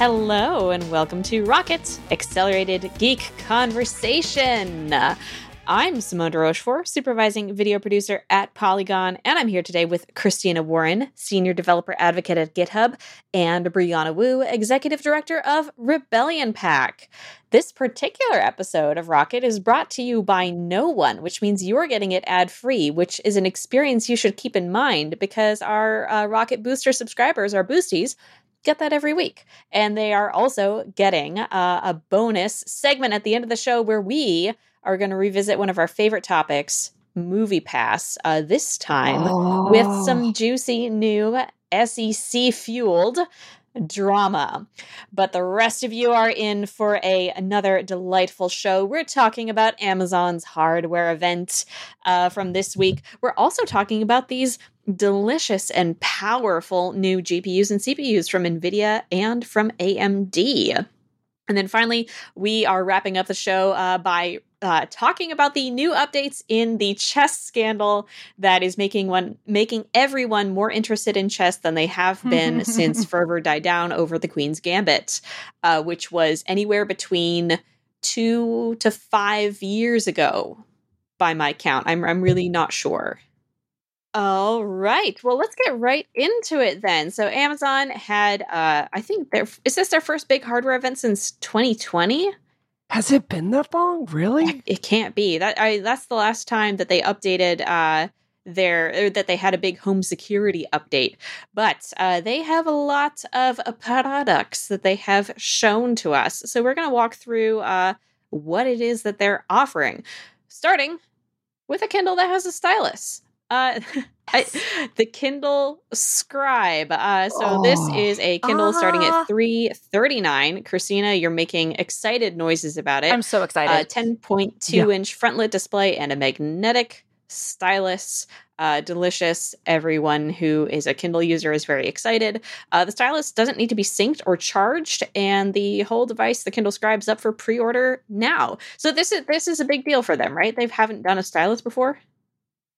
Hello, and welcome to Rocket Accelerated Geek Conversation. I'm Simone de Rochefort, supervising video producer at Polygon, and I'm here today with Christina Warren, senior developer advocate at GitHub, and Brianna Wu, executive director of Rebellion PAC. This particular episode of Rocket is brought to you by no one, which means you're getting it ad free, which is an experience you should keep in mind because our uh, Rocket Booster subscribers, our boosties, get that every week. And they are also getting uh, a bonus segment at the end of the show where we are going to revisit one of our favorite topics, Movie Pass, uh, this time oh. with some juicy new SEC fueled drama. But the rest of you are in for a another delightful show. We're talking about Amazon's hardware event uh, from this week. We're also talking about these delicious and powerful new GPUs and CPUs from NVIDIA and from AMD. And then finally, we are wrapping up the show uh, by uh, talking about the new updates in the chess scandal that is making one making everyone more interested in chess than they have been since fervor died down over the Queen's Gambit, uh, which was anywhere between two to five years ago, by my count. I'm I'm really not sure. All right. Well, let's get right into it then. So Amazon had uh I think their is this their first big hardware event since 2020? Has it been that long? Really? It can't be. That I that's the last time that they updated uh their that they had a big home security update. But uh, they have a lot of uh, products that they have shown to us. So we're going to walk through uh, what it is that they're offering, starting with a Kindle that has a stylus. Uh, I, the Kindle Scribe. Uh, so oh. this is a Kindle uh, starting at ah. three thirty nine. Christina, you're making excited noises about it. I'm so excited. Uh, Ten point two inch frontlit display and a magnetic stylus. Uh, delicious. Everyone who is a Kindle user is very excited. Uh, the stylus doesn't need to be synced or charged, and the whole device, the Kindle Scribe, is up for pre-order now. So this is this is a big deal for them, right? They haven't done a stylus before.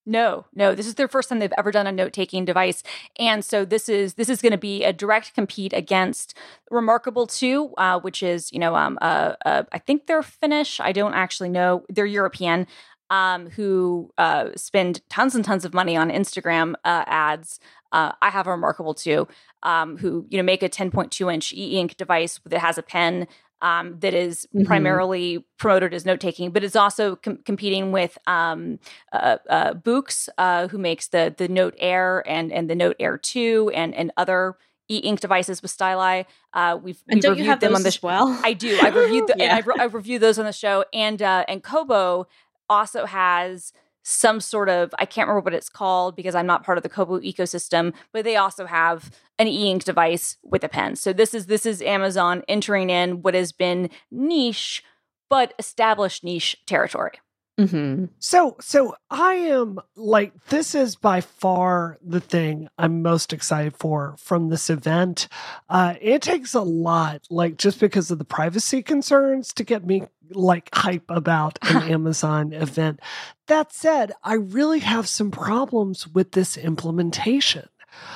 No, no. This is their first time they've ever done a note-taking device, and so this is this is going to be a direct compete against Remarkable Two, uh, which is you know um uh, uh, I think they're Finnish. I don't actually know. They're European. Um, who uh, spend tons and tons of money on Instagram uh, ads. Uh, I have a Remarkable Two, um, who you know make a 10.2 inch e-ink device that has a pen um, that is mm-hmm. primarily promoted as note taking, but it's also com- competing with um, uh, uh, Boox, uh, who makes the the Note Air and and the Note Air Two and and other e-ink devices with styli. Uh, we've, and we've don't reviewed you have them on the as well. I do. I've reviewed the, yeah. I've, I've, reviewed those on the show, and uh, and Kobo also has some sort of I can't remember what it's called because I'm not part of the Kobo ecosystem, but they also have an e-ink device with a pen. So this is this is Amazon entering in what has been niche but established niche territory. Mm-hmm. So, so I am like, this is by far the thing I'm most excited for from this event. Uh, it takes a lot, like, just because of the privacy concerns to get me like hype about an Amazon event. That said, I really have some problems with this implementation.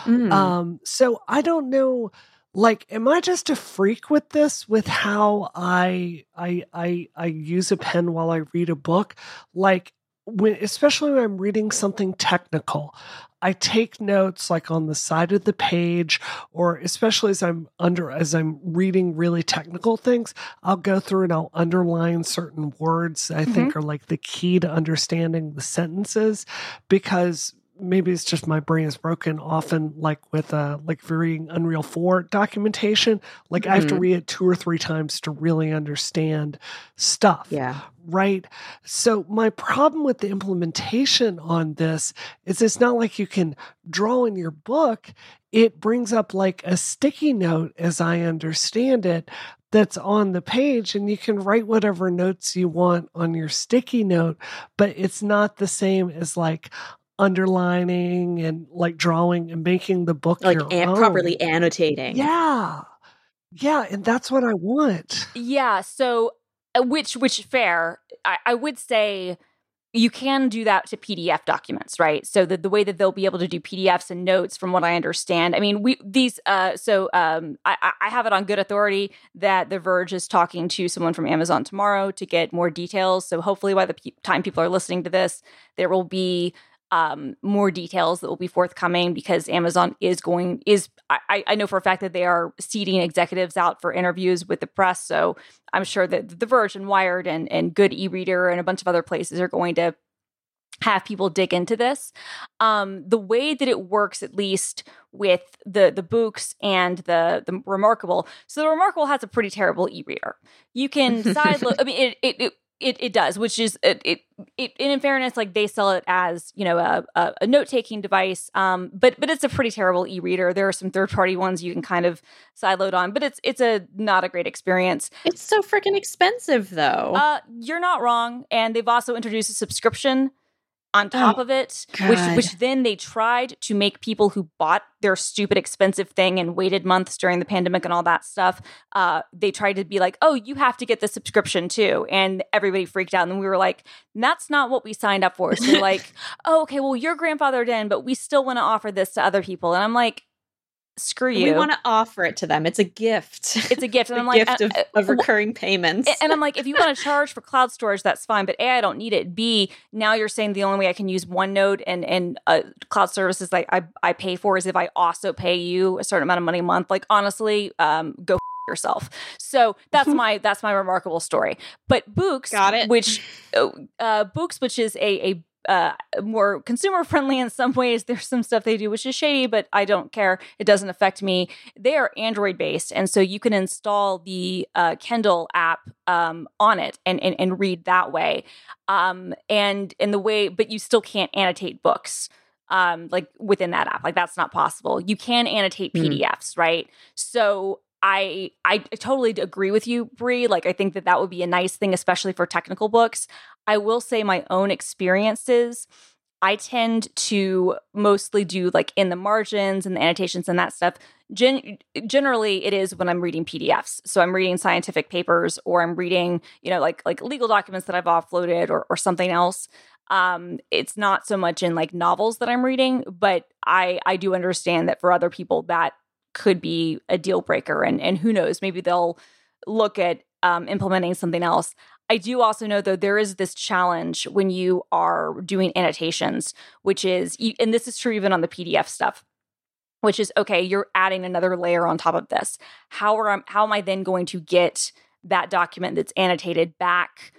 Mm. Um, so I don't know like am i just a freak with this with how i i i, I use a pen while i read a book like when especially when i'm reading something technical i take notes like on the side of the page or especially as i'm under as i'm reading really technical things i'll go through and i'll underline certain words i mm-hmm. think are like the key to understanding the sentences because maybe it's just my brain is broken often like with uh like reading unreal 4 documentation like mm-hmm. i have to mm-hmm. read it two or three times to really understand stuff yeah right so my problem with the implementation on this is it's not like you can draw in your book it brings up like a sticky note as i understand it that's on the page and you can write whatever notes you want on your sticky note but it's not the same as like underlining and like drawing and making the book like an- properly annotating. Yeah. Yeah, and that's what I want. Yeah, so uh, which which fair. I, I would say you can do that to PDF documents, right? So the, the way that they'll be able to do PDFs and notes, from what I understand, I mean, we these. Uh, so um, I, I have it on good authority that The Verge is talking to someone from Amazon tomorrow to get more details. So hopefully, by the pe- time people are listening to this, there will be um, more details that will be forthcoming because Amazon is going is I, I know for a fact that they are seating executives out for interviews with the press. So I'm sure that The Verge and Wired and and Good E-Reader and a bunch of other places are going to have people dig into this. Um, the way that it works, at least with the the books and the the Remarkable. So the Remarkable has a pretty terrible e-reader. You can sideload. I mean, it, it, it it, it does, which is it, it, it. In fairness, like they sell it as you know a, a, a note taking device, um, but but it's a pretty terrible e reader. There are some third party ones you can kind of sideload on, but it's it's a not a great experience. It's so freaking expensive, though. Uh, you're not wrong, and they've also introduced a subscription on top oh, of it, God. which which then they tried to make people who bought their stupid expensive thing and waited months during the pandemic and all that stuff, uh, they tried to be like, oh, you have to get the subscription too, and everybody freaked out, and we were like, that's not what we signed up for. So like, oh, okay, well, you're grandfathered in, but we still want to offer this to other people, and I'm like, screw you. We want to offer it to them. It's a gift. It's a gift. And I'm like, gift of, uh, of recurring payments. And I'm like, if you want to charge for cloud storage, that's fine. But A, I don't need it. B, now you're saying the only way I can use OneNote and and uh, cloud services like I, I pay for is if I also pay you a certain amount of money a month. Like honestly, um, go yourself. So that's my that's my remarkable story. But Boox, got it. Which uh, uh Boox, which is a a uh, more consumer friendly in some ways. There's some stuff they do which is shady, but I don't care. It doesn't affect me. They are Android based, and so you can install the uh, Kindle app um, on it and, and and read that way. Um, and in the way, but you still can't annotate books um like within that app like that's not possible you can annotate pdfs mm. right so I I totally agree with you, Brie. Like I think that that would be a nice thing, especially for technical books. I will say my own experiences. I tend to mostly do like in the margins and the annotations and that stuff. Gen- generally, it is when I'm reading PDFs. So I'm reading scientific papers or I'm reading, you know, like like legal documents that I've offloaded or or something else. Um, it's not so much in like novels that I'm reading, but I I do understand that for other people that could be a deal breaker. And, and who knows, maybe they'll look at um, implementing something else. I do also know, though, there is this challenge when you are doing annotations, which is, and this is true even on the PDF stuff, which is okay, you're adding another layer on top of this. How, are, I, how am I then going to get that document that's annotated back?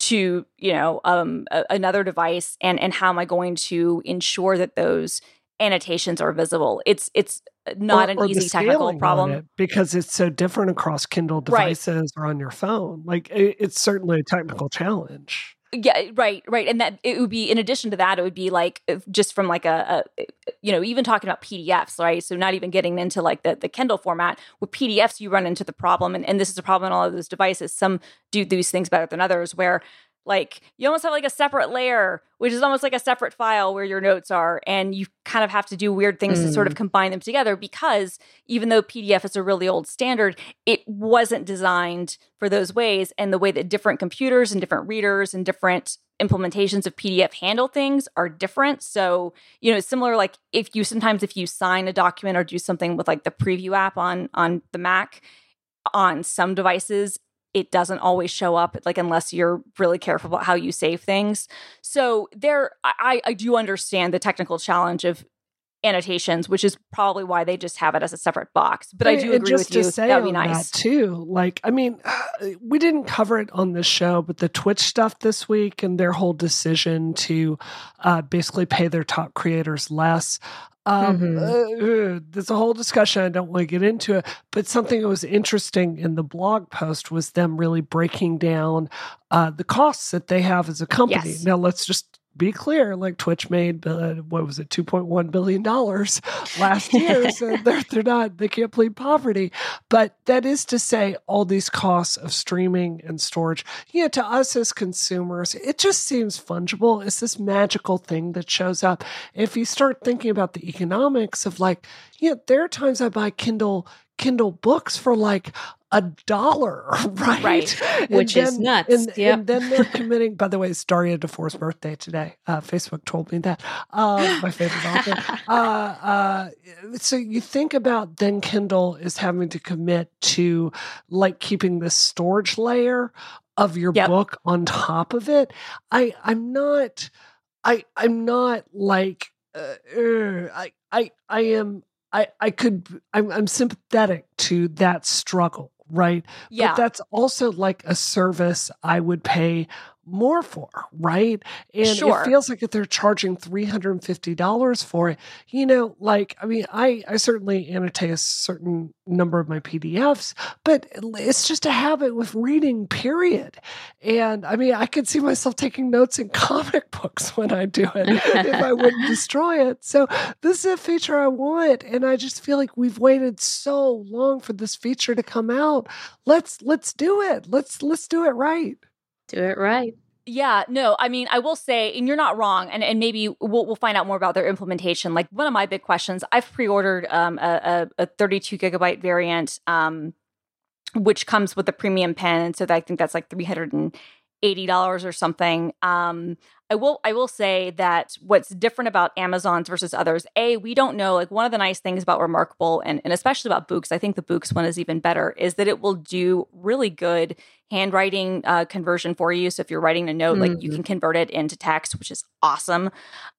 to you know um, a, another device and and how am i going to ensure that those annotations are visible it's it's not or, an or easy technical problem it because it's so different across Kindle devices right. or on your phone. Like it, it's certainly a technical challenge. Yeah, right, right, and that it would be in addition to that, it would be like just from like a, a, you know, even talking about PDFs, right? So not even getting into like the the Kindle format with PDFs, you run into the problem, and, and this is a problem in all of those devices. Some do these things better than others, where like you almost have like a separate layer which is almost like a separate file where your notes are and you kind of have to do weird things mm. to sort of mm. combine them together because even though pdf is a really old standard it wasn't designed for those ways and the way that different computers and different readers and different implementations of pdf handle things are different so you know similar like if you sometimes if you sign a document or do something with like the preview app on on the mac on some devices it doesn't always show up like unless you're really careful about how you save things. So there i i do understand the technical challenge of annotations which is probably why they just have it as a separate box but i do agree with you. that would be nice. too like i mean we didn't cover it on this show but the twitch stuff this week and their whole decision to uh, basically pay their top creators less um, mm-hmm. uh, there's a whole discussion. I don't want to get into it, but something that was interesting in the blog post was them really breaking down uh, the costs that they have as a company. Yes. Now, let's just be clear, like Twitch made uh, what was it, two point one billion dollars last year. so they're they're not they can't plead poverty. But that is to say, all these costs of streaming and storage, yeah, to us as consumers, it just seems fungible. It's this magical thing that shows up. If you start thinking about the economics of like, yeah, there are times I buy Kindle Kindle books for like a dollar, right? Right. Which and is nuts. And, Yep. and then they're committing. By the way, it's Daria DeFore's birthday today. Uh, Facebook told me that. Uh, my favorite author. Uh, uh, so you think about then Kindle is having to commit to like keeping this storage layer of your Yep. book on top of it. I I'm not. I I'm not like. Uh, uh, I I I am. I I could. I'm I'm sympathetic to that struggle. Right. Yeah. But that's also like a service I would pay more for, right? And Sure. it feels like if they're charging $350 for it, you know, like, I mean, I, I certainly annotate a certain number of my PDFs, but it's just a habit with reading, period. And I mean, I could see myself taking notes in comic books when I do it if I wouldn't destroy it. So this is a feature I want. And I just feel like we've waited so long for this feature to come out. Let's, let's do it. Let's, let's do it right. Do it right. Yeah, no, I mean, I will say, and you're not wrong, and, and maybe we'll, we'll find out more about their implementation. Like one of my big questions, I've pre-ordered um, a, a, a 32 gigabyte variant, um, which comes with a premium pen, and so I think that's like 380 dollars or something. Um, I will, I will say that what's different about Amazon's versus others, a we don't know. Like one of the nice things about Remarkable, and and especially about Boox, I think the Boox one is even better, is that it will do really good handwriting uh, conversion for you. So if you're writing a note, like you Mhm. can convert it into text, which is awesome.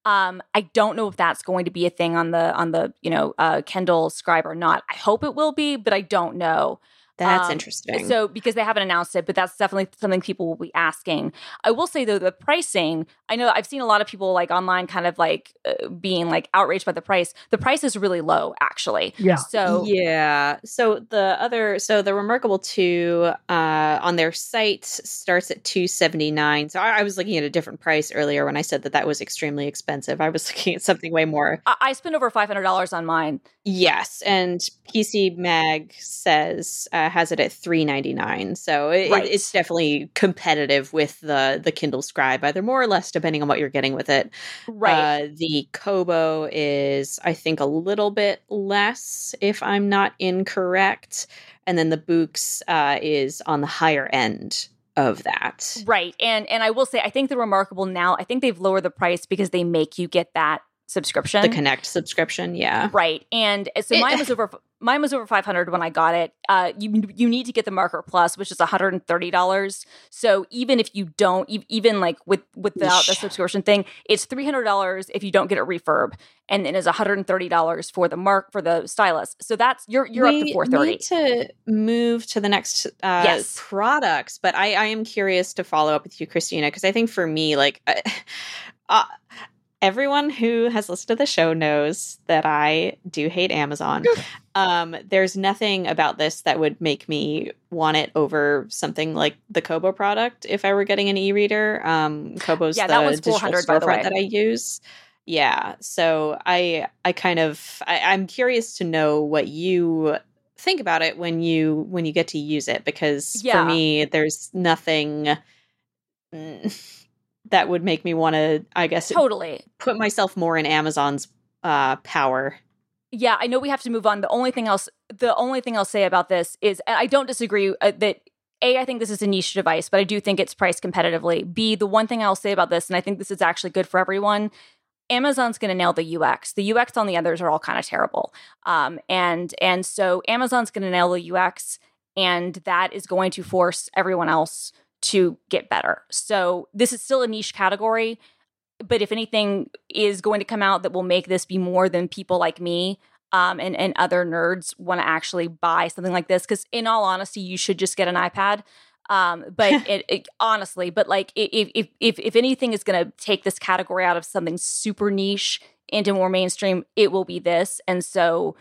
Um, I don't know if that's going to be a thing on the on the you know uh, Kindle Scribe or not. I hope it will be, but I don't know. That's Um, interesting. So because they haven't announced it, but that's definitely something people will be asking. I will say though, the pricing. I know I've seen a lot of people like online, kind of like uh, being like outraged by the price. The price is really low, actually. Yeah. So yeah. So the other, so the Remarkable Two uh, on their site starts at two seventy nine. So I, I was looking at a different price earlier when I said that that was extremely expensive. I was looking at something way more. I, I spent over five hundred dollars on mine. Yes, and PC Mag says uh, has it at three ninety nine. So it, Right. it's definitely competitive with the the Kindle Scribe, either more or less, depending on what you're getting with it. Right. Uh, the Kobo is, I think, a little bit less, if I'm not incorrect. And then the Boox uh, is on the higher end of that. Right. And and I will say I think the remarkable now, I think they've lowered the price because they make you get that subscription. The Connect subscription, yeah. Right. And uh, so It- mine was over mine was over 500 when I got it. Uh you you need to get the marker plus which is $130. So even if you don't even like with without the subscription thing, it's $300 if you don't get a refurb and then is $130 for the mark for the stylus. So that's you're you're up to we 430. need to move to the next uh, Yes. products, but I, I am curious to follow up with you, Christina, because I think for me, like, uh, everyone who has listened to the show knows that I do hate Amazon. um, there's nothing about this that would make me want it over something like the Kobo product if I were getting an e-reader. Um, Kobo's Yeah, the that one's digital 400 by the way. that I use. Yeah, so I I kind of I, I'm curious to know what you think about it when you when you get to use it because Yeah. for me there's nothing mm, that would make me want to I guess Totally. put myself more in Amazon's uh power. Yeah, I know we have to move on. The only thing else, the only thing I'll say about this is, and I don't disagree uh, that a, I think this is a niche device, but I do think it's priced competitively. B, the one thing I'll say about this, and I think this is actually good for everyone. Amazon's going to nail the UX. The UX on the others are all kind of terrible, um, and and so Amazon's going to nail the UX, and that is going to force everyone else to get better. So this is still a niche category but if anything is going to come out that will make this be more than people like me um, and, and other nerds want to actually buy something like this because in all honesty you should just get an ipad um, but it, it honestly but like if, if if if anything is going to take this category out of something super niche into more mainstream it will be this and so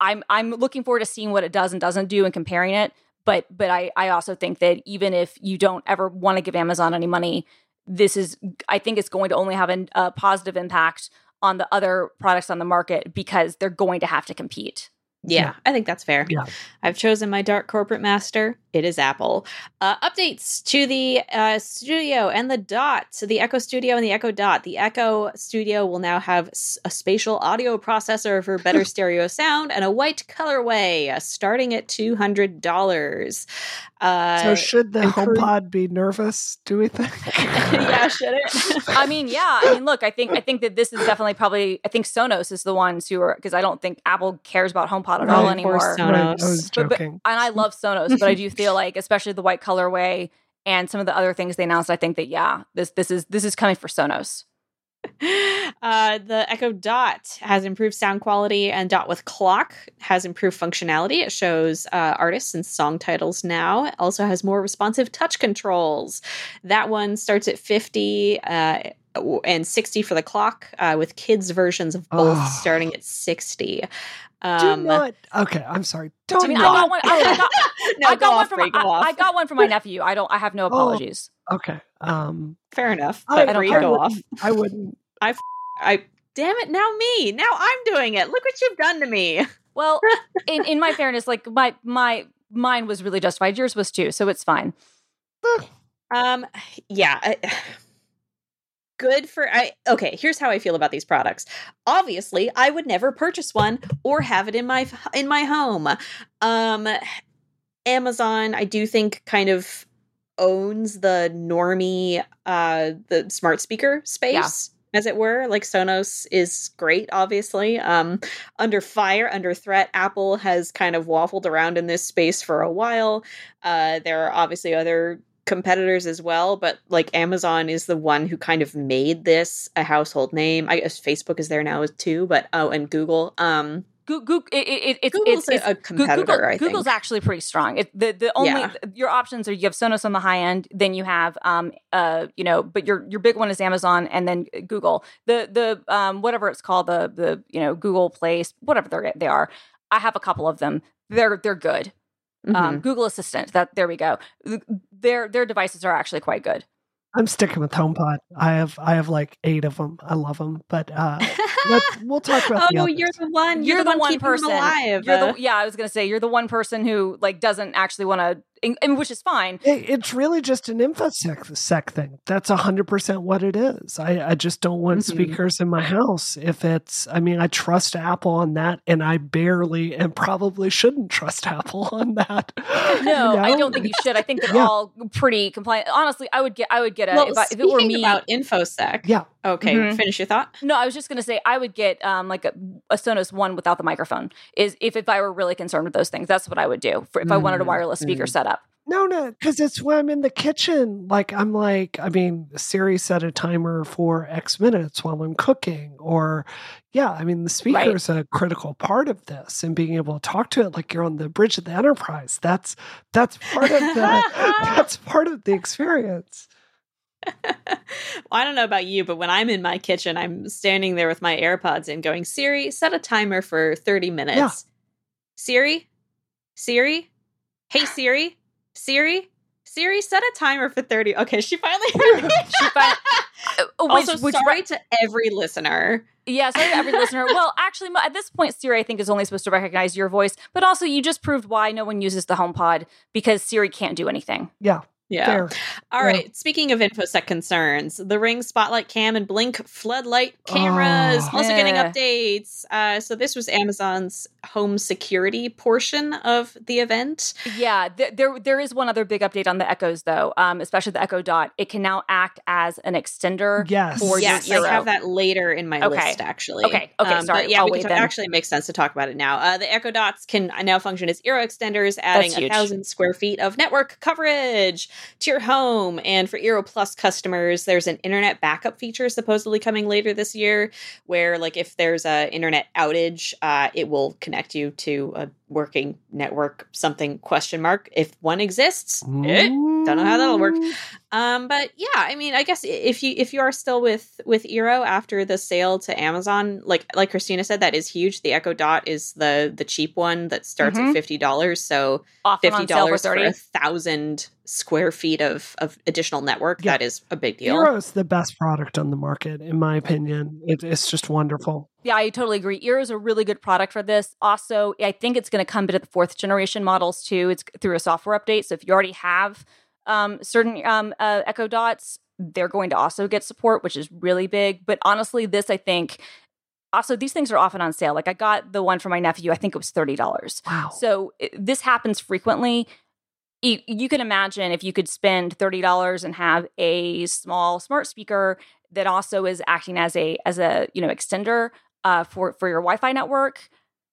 i'm i'm looking forward to seeing what it does and doesn't do and comparing it but but i i also think that even if you don't ever want to give amazon any money this is i think it's going to only have an, a positive impact on the other products on the market because they're going to have to compete Yeah, Yeah. I think that's fair. Yeah. I've chosen my dark corporate master It is Apple. Uh, updates to the uh, Studio and the Dot. So the Echo Studio and the Echo Dot. The Echo Studio will now have a spatial audio processor for better stereo sound and a white colorway, uh, starting at two hundred dollars. Uh, so should the improve- HomePod be nervous? Do we think? yeah, should it? I mean, yeah. I mean, look, I think I think that this is definitely probably. I think Sonos is the ones who are because I don't think Apple cares about HomePod at right, all anymore. Sonos. Right, I was joking, but, but, and I love Sonos, but I do feel like, especially the white colorway and some of the other things they announced, I think that yeah, this this is this is coming for Sonos. Uh, the Echo Dot has improved sound quality, and Dot with Clock has improved functionality. It shows uh, artists and song titles now. It also has more responsive touch controls. That one starts at 50 uh, and 60 for the clock, uh, with kids' versions of both oh. starting at 60. Um, Do not. Okay, I'm sorry. Don't. I mean, I got one. I, got, no, I got one from. I, I, got one from my nephew. I don't. I have no oh, apologies. Oh, okay. Um. Fair enough. But I, I go off. I wouldn't. I. I. Damn it! Now me. Now I'm doing it. Look what you've done to me. Well, in in my fairness, like my my mine was really justified. Yours was too, so it's fine. um. Yeah. Good for I okay, here's how I feel about these products. Obviously, I would never purchase one or have it in my in my home. Um Amazon, I do think kind of owns the normie uh the smart speaker space. Yeah as it were. Like Sonos is great, obviously. Um, under fire, under threat, Apple has kind of waffled around in this space for a while. Uh, there are obviously other competitors as well, but like Amazon is the one who kind of made this a household name. I guess Facebook is there now too, but oh, and Google. Um, Google, it, it, it's, Google's it's, a competitor. Google, Google's actually pretty strong. It, the the only yeah. your options are you have Sonos on the high end, then you have um uh you know, but your your big one is Amazon, and then Google. The the um whatever it's called the the you know Google Place whatever they they are. I have a couple of them. They're they're good. Um, mm-hmm. Um, Google Assistant. That there we go. Their their devices are actually quite good. I'm sticking with HomePod. I have I have like eight of them. I love them, but uh, we'll talk about. oh, you're the one. You're, you're the, the, one, one person. Alive. You're the, yeah, I was gonna say you're the one person who like doesn't actually want to and, which is fine. It, it's really just an infosec sec thing. That's hundred percent what it is. I, I just don't want mm-hmm. speakers in my house. If it's, I mean, I trust Apple on that, and I barely and probably shouldn't trust Apple on that. No, you know? I don't think you should. I think they're yeah. all pretty compliant. Honestly, I would get, I would get a. Well, if, I, if it were me, about infosec. Yeah. Okay, mm-hmm. finish your thought. No, I was just going to say I would get um, like a, a, Sonos one without the microphone. Is if if I were really concerned with those things, that's what I would do. For, if mm-hmm. I wanted a wireless speaker mm-hmm. setup. No, no, because it's when I'm in the kitchen. Like I'm like, I mean, Siri set a timer for X minutes while I'm cooking, or yeah, I mean, the speaker right. is a critical part of this, and being able to talk to it like you're on the bridge of the Enterprise. That's that's part of the that's part of the experience. well, I don't know about you, but when I'm in my kitchen, I'm standing there with my AirPods and going, Siri, set a timer for 30 minutes. Yeah. Siri, Siri, hey Siri, Siri, Siri, set a timer for 30. Okay, she finally heard me. she fin- which, also, which, sorry to every listener. Yeah, sorry to every listener. Well, actually, at this point, Siri, I think, is only supposed to recognize your voice. But also, you just proved why no one uses the HomePod because Siri can't do anything. Yeah. Yeah. Fair. All right. yeah. Speaking of infosec concerns, the Ring Spotlight Cam and Blink floodlight cameras oh, also yeah. getting updates. Uh, so this was Amazon's home security portion of the event. Yeah, th- there there is one other big update on the Echoes though, um, especially the Echo Dot. It can now act as an extender. Yes. For yes, your I have that later in my okay. list actually. Okay. Okay. Um, sorry. yeah, I'll we can actually makes sense to talk about it now. Uh, the Echo Dots can now function as Eero extenders, adding a thousand square feet of network coverage to your home. And for Eero Plus customers, there's an internet backup feature supposedly coming later this year, where like if there's a internet outage, uh, it will connect you to a working network something question mark if one exists. Eh, don't know how that'll work. Um, but yeah, I mean, I guess if you if you are still with with Eero after the sale to Amazon, like like Christina said, that is huge. The Echo Dot is the the cheap one that starts mm-hmm. at fifty dollars. So fifty dollars for, for a thousand square feet of of additional network. Yeah. That is a big deal. Eero is the best product on the market, in my opinion. It, it's just wonderful. Yeah, I totally agree. Eero is a really good product for this. Also, I think it's going to come to the fourth generation models too. It's through a software update. So if you already have um, certain um, uh, Echo Dots, they're going to also get support, which is really big. But honestly, this I think also these things are often on sale. Like I got the one for my nephew, I think it was thirty dollars. Wow. So it, this happens frequently. You, you can imagine if you could spend thirty dollars and have a small smart speaker that also is acting as a as a you know extender uh, for for your Wi-Fi network.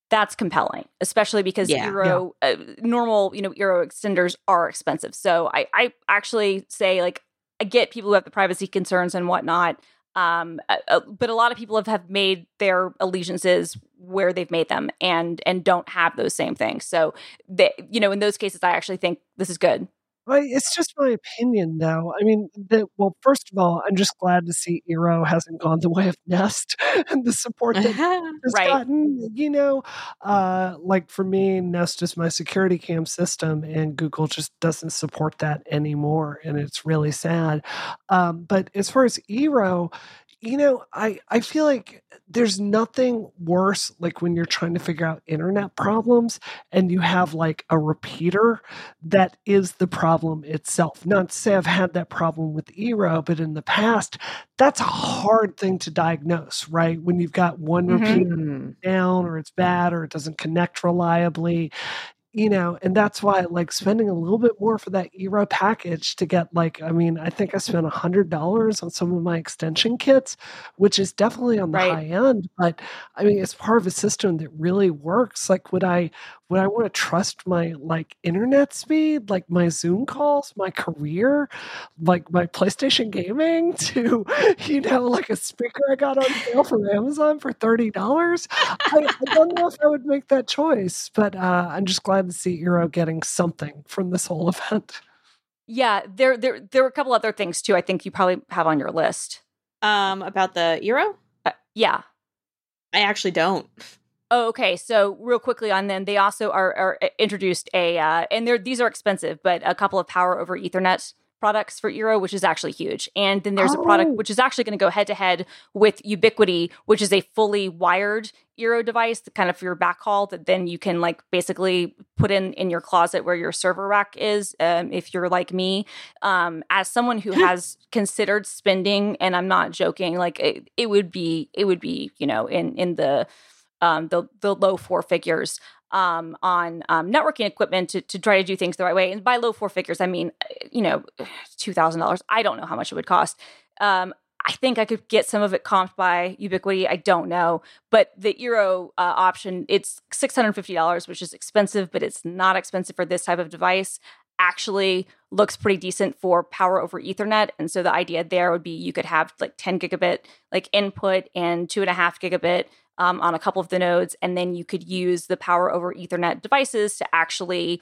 That's compelling, especially because Yeah. Eero uh, normal you know Eero extenders are expensive. So I I actually say like I get people who have the privacy concerns and whatnot. Um, uh, uh, but a lot of people have, have made their allegiances where they've made them and and don't have those same things. So they, you know, in those cases, I actually think this is good. Well, it's just my opinion, though. I mean, the, well, first of all, I'm just glad to see Eero hasn't gone the way of Nest and the support that has Right. gotten. You know, uh, like for me, Nest is my security cam system, and Google just doesn't support that anymore, and it's really sad. Um, but as far as Eero, you know, I I feel like there's nothing worse like when you're trying to figure out internet problems and you have like a repeater that is the problem itself. Not to say I've had that problem with Eero, but in the past, that's a hard thing to diagnose, right? When you've got one Mhm. repeater down or it's bad or it doesn't connect reliably you know and that's why like spending a little bit more for that Eero package to get like i mean i think i spent a hundred dollars on some of my extension kits which is definitely on the Right. high end but i mean it's part of a system that really works like would i would i want to trust my like internet speed like my zoom calls my career like my playstation gaming to you know like a speaker i got on sale from amazon for $30 I, I don't know if I would make that choice, but uh, I'm just glad to see Eero getting something from this whole event. Yeah, there there there were a couple other things too. I think you probably have on your list. Um, about the Eero, Uh, yeah. I actually don't. Oh, okay. So real quickly on them, they also are, are uh, introduced a uh, and they're these are expensive, but a couple of power over Ethernet products for Eero, which is actually huge. And then there's a product Oh. which is actually going to go head to head with Ubiquiti, which is a fully wired Eero device, kind of for your backhaul that then you can like basically put in in your closet where your server rack is. Um, if you're like me, um, as someone who has considered spending, and I'm not joking, like it, it would be it would be you know in in the um, the the low four figures um, on um, networking equipment to, to try to do things the right way. And by low four figures, I mean uh, you know two thousand dollars. I don't know how much it would cost. Um, I think I could get some of it comped by Ubiquiti. I don't know, but the Eero uh, option it's six hundred fifty dollars, which is expensive, but it's not expensive for this type of device. Actually, looks pretty decent for power over Ethernet, and so the idea there would be you could have like ten gigabit like input and two and a half gigabit um, on a couple of the nodes, and then you could use the power over Ethernet devices to actually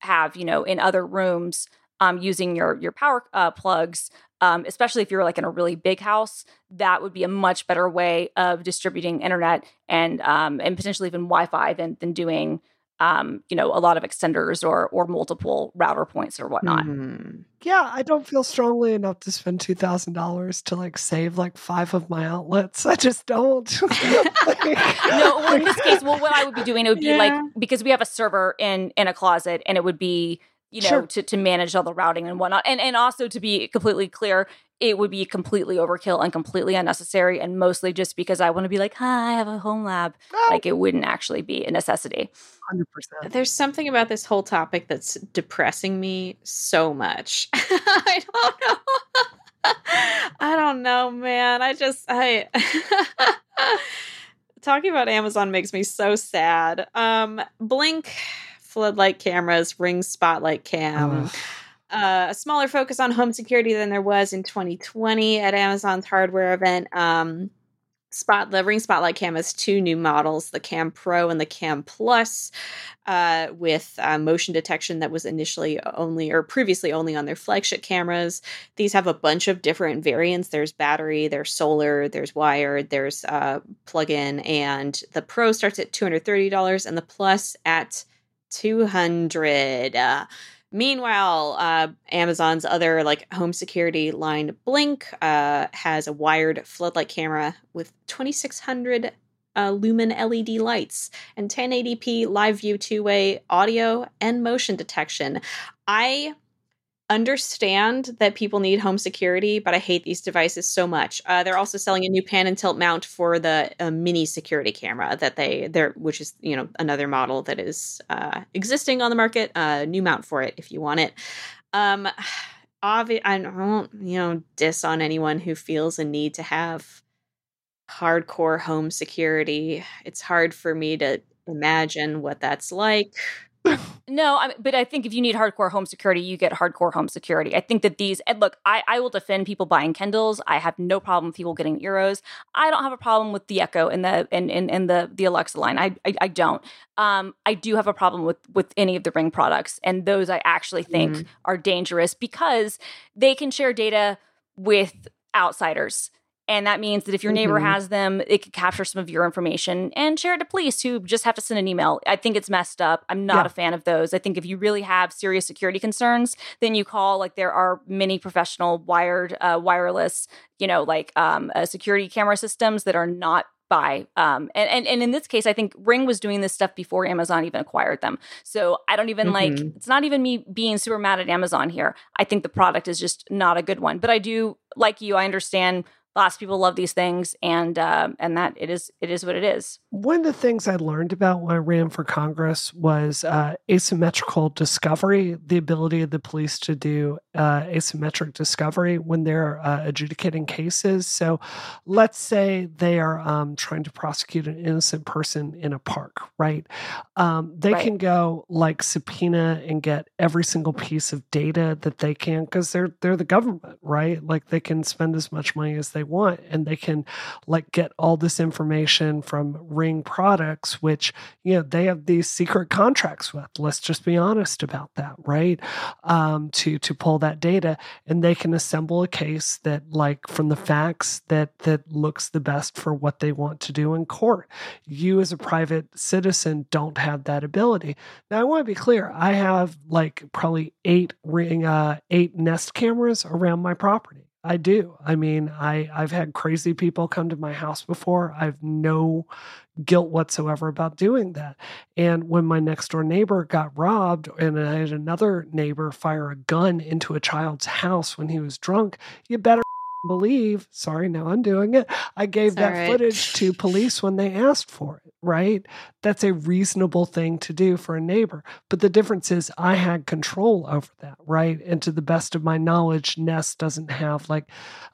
have you know in other rooms um, using your your power uh, plugs. Um, especially if you're like in a really big house, that would be a much better way of distributing internet and um, and potentially even Wi-Fi than than doing um, you know a lot of extenders or or multiple router points or whatnot. Mhm. Yeah, I don't feel strongly enough to spend two thousand dollars to like save like five of my outlets. I just don't. Like- no, well, in this case, well, what I would be doing it would be like because we have a server in in a closet, and it would be you know Sure. to to manage all the routing and whatnot, and and also to be completely clear, it would be completely overkill and completely unnecessary, and mostly just because I want to be like, hi, I have a home lab. Like it wouldn't actually be a necessity. hundred percent. There's something about this whole topic that's depressing me so much. I don't know. I don't know, man. I just I talking about Amazon makes me so sad. Um Blink floodlight cameras, Ring spotlight cam. uh, a smaller focus on home security than there was in 2020 at Amazon's hardware event. Um, Spot the Ring Spotlight Cam has two new models, the Cam Pro and the Cam Plus, uh, with uh, motion detection that was initially only or previously only on their flagship cameras. These have a bunch of different variants. There's battery, there's solar, there's wired, there's uh, plug-in, and the Pro starts at two hundred thirty dollars, and the Plus at two hundred. Uh, Meanwhile, uh, Amazon's other like home security line, Blink, uh, has a wired floodlight camera with 2600 uh, lumen LED lights, and 1080p live view two way audio and motion detection. I understand that people need home security, but I hate these devices so much. Uh, they're also selling a new pan and tilt mount for the uh, mini security camera that they they're which is you know another model that is uh, existing on the market. A uh, new mount for it if you want it. Um, obvi- I don't you know diss on anyone who feels a need to have hardcore home security. It's hard for me to imagine what that's like no, I, but I think if you need hardcore home security, you get hardcore home security. I think that these, and look, I, I will defend people buying Kindles. I have no problem with people getting Eeros. I don't have a problem with the Echo and the and, and, and the the Alexa line. I I, I don't. Um, I do have a problem with with any of the Ring products, and those I actually think mm. are dangerous because they can share data with outsiders. And that means that if your neighbor mm-hmm. has them, it could capture some of your information and share it to police who just have to send an email. I think it's messed up. I'm not yeah. a fan of those. I think if you really have serious security concerns, then you call like there are many professional wired, uh, wireless, you know, like um, uh, security camera systems that are not by um and, and and in this case i think ring was doing this stuff before amazon even acquired them so i don't even mm-hmm. like it's not even me being super mad at amazon here i think the product is just not a good one but i do like you i understand lots of people love these things and uh, and that it is it is what it is. One of the things i learned about when i ran for congress was uh, asymmetrical discovery the ability of the police to do uh, asymmetric discovery when they're uh, adjudicating cases. So let's say they are um, trying to prosecute an innocent person in a park right? Um, they right. can go like subpoena and get every single piece of data that they can because they're they're the government right? Like they can spend as much money as they want and they can like get all this information from ring products which you know they have these secret contracts with let's just be honest about that right? Um, to to pull that data and they can assemble a case that like from the facts that that looks the best for what they want to do in court. You as a private citizen don't have that ability. Now i want to be clear i have like probably eight ring uh eight nest cameras around my property I do. I mean, I I've had crazy people come to my house before. I've no guilt whatsoever about doing that. And when my next door neighbor got robbed and I had another neighbor fire a gun into a child's house when he was drunk, you better believe, sorry, now I'm doing it. I gave that right. footage to police when they asked for it, right? That's a reasonable thing to do for a neighbor. But the difference is I had control over that, right? And to the best of my knowledge, Nest doesn't have like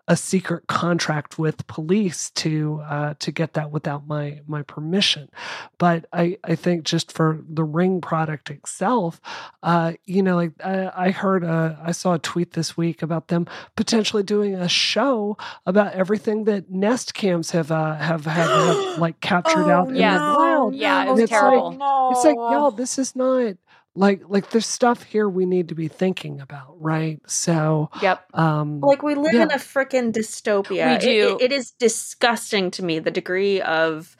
a secret contract with police to uh, to get that without my my permission. But I I think just for the Ring product itself, uh, you know, like I, I heard a, I saw a tweet this week about them potentially doing a show about everything that Nest cams have uh, have, have, have like captured oh, out yeah. in the wild. Yeah, it was terrible. Like, no. It's like, y'all, this is not like like there's stuff here we need to be thinking about right so yep um like we live yeah. in a freaking dystopia we do it, it, it is disgusting to me the degree of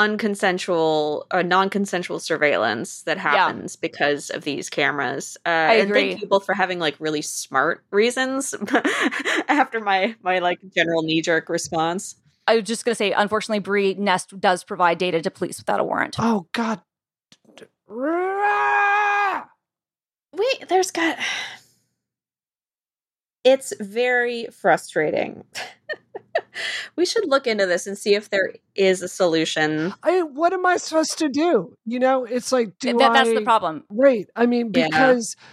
unconsensual or non-consensual surveillance that happens yeah. because of these cameras uh I and agree. thank people for having like really smart reasons after my my like general knee-jerk response I was just going to say, unfortunately, Brie Nest does provide data to police without a warrant. Oh God, Wait, there's got. It's very frustrating. we should look into this and see if there is a solution. I what am I supposed to do? You know, it's like do that, I, that's the problem. Right. I mean, because yeah.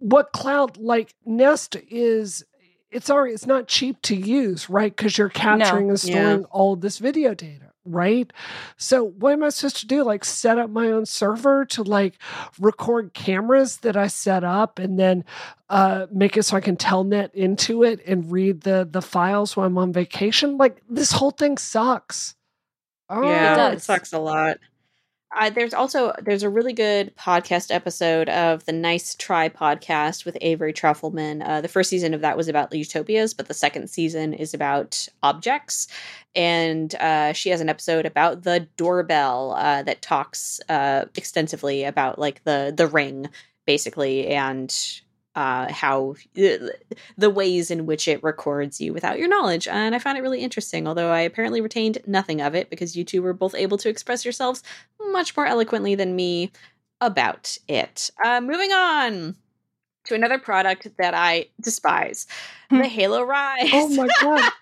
what cloud like Nest is it's already it's not cheap to use, right? Because you're capturing no. and storing yeah. all this video data right? So what am I supposed to do? Like set up my own server to like record cameras that I set up and then uh make it so I can telnet into it and read the the files while I'm on vacation? Like this whole thing sucks. Oh, yeah, it, it sucks a lot. Uh, there's also there's a really good podcast episode of the Nice Try podcast with Avery Trufelman. Uh, the first season of that was about utopias, but the second season is about objects. And uh, she has an episode about the doorbell uh, that talks uh, extensively about like the the ring, basically, and uh, how the ways in which it records you without your knowledge. And I found it really interesting, although I apparently retained nothing of it because you two were both able to express yourselves much more eloquently than me about it. Uh, moving on to another product that I despise the hmm. Halo Rise. Oh my God.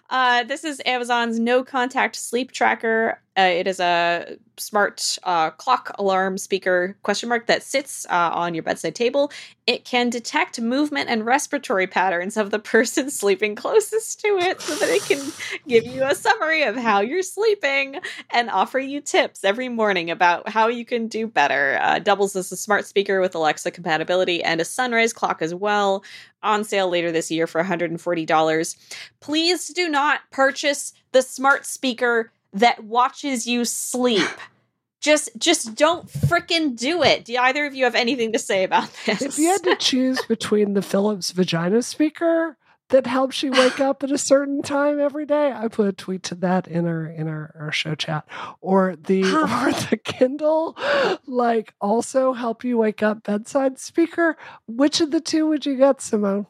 uh, this is Amazon's no contact sleep tracker. Uh, it is a smart uh, clock alarm speaker question mark that sits uh, on your bedside table. It can detect movement and respiratory patterns of the person sleeping closest to it, so that it can give you a summary of how you're sleeping and offer you tips every morning about how you can do better. Uh, doubles as a smart speaker with Alexa compatibility and a sunrise clock as well. On sale later this year for $140. Please do not purchase the smart speaker that watches you sleep. just just don't fricking do it. Do either of you have anything to say about this? If you had to choose between the Philips vagina speaker that helps you wake up at a certain time every day, I put a tweet to that in our in our, our show chat. Or the or the Kindle like also help you wake up bedside speaker. Which of the two would you get, Simone?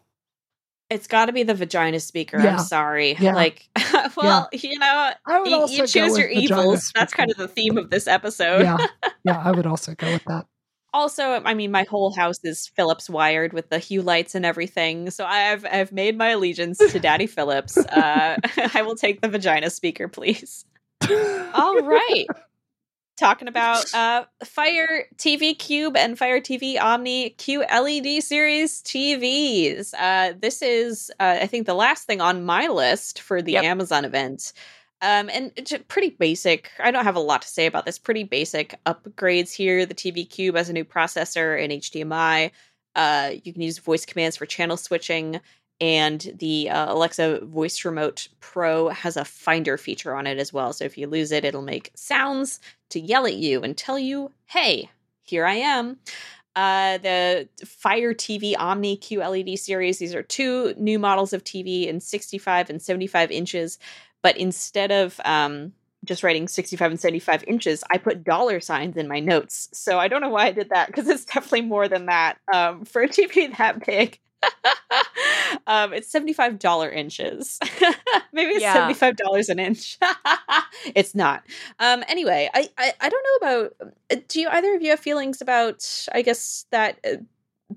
It's got to be the vagina speaker. Yeah. I'm sorry. Yeah. Like, well, yeah. you know, you, you choose your evils. Speaker. That's kind of the theme of this episode. yeah. Yeah, I would also go with that. Also, I mean, my whole house is Philips wired with the hue lights and everything. So I've I've made my allegiance to Daddy Philips. Uh, I will take the vagina speaker, please. All right talking about uh, Fire TV Cube and Fire TV Omni QLED series TVs. Uh, this is, uh, I think, the last thing on my list for the yep. Amazon event. Um, and it's pretty basic. I don't have a lot to say about this. Pretty basic upgrades here. The TV Cube has a new processor and HDMI. Uh, you can use voice commands for channel switching and the uh, Alexa Voice Remote Pro has a finder feature on it as well. So if you lose it, it'll make sounds to yell at you and tell you, hey, here I am. Uh, the Fire TV Omni QLED series, these are two new models of TV in 65 and 75 inches. But instead of um, just writing 65 and 75 inches, I put dollar signs in my notes. So I don't know why I did that because it's definitely more than that um, for a TV that big. um, it's seventy-five dollar inches. Maybe it's yeah. seventy-five dollars an inch. it's not. Um, anyway, I, I I don't know about. Do you either of you have feelings about? I guess that uh,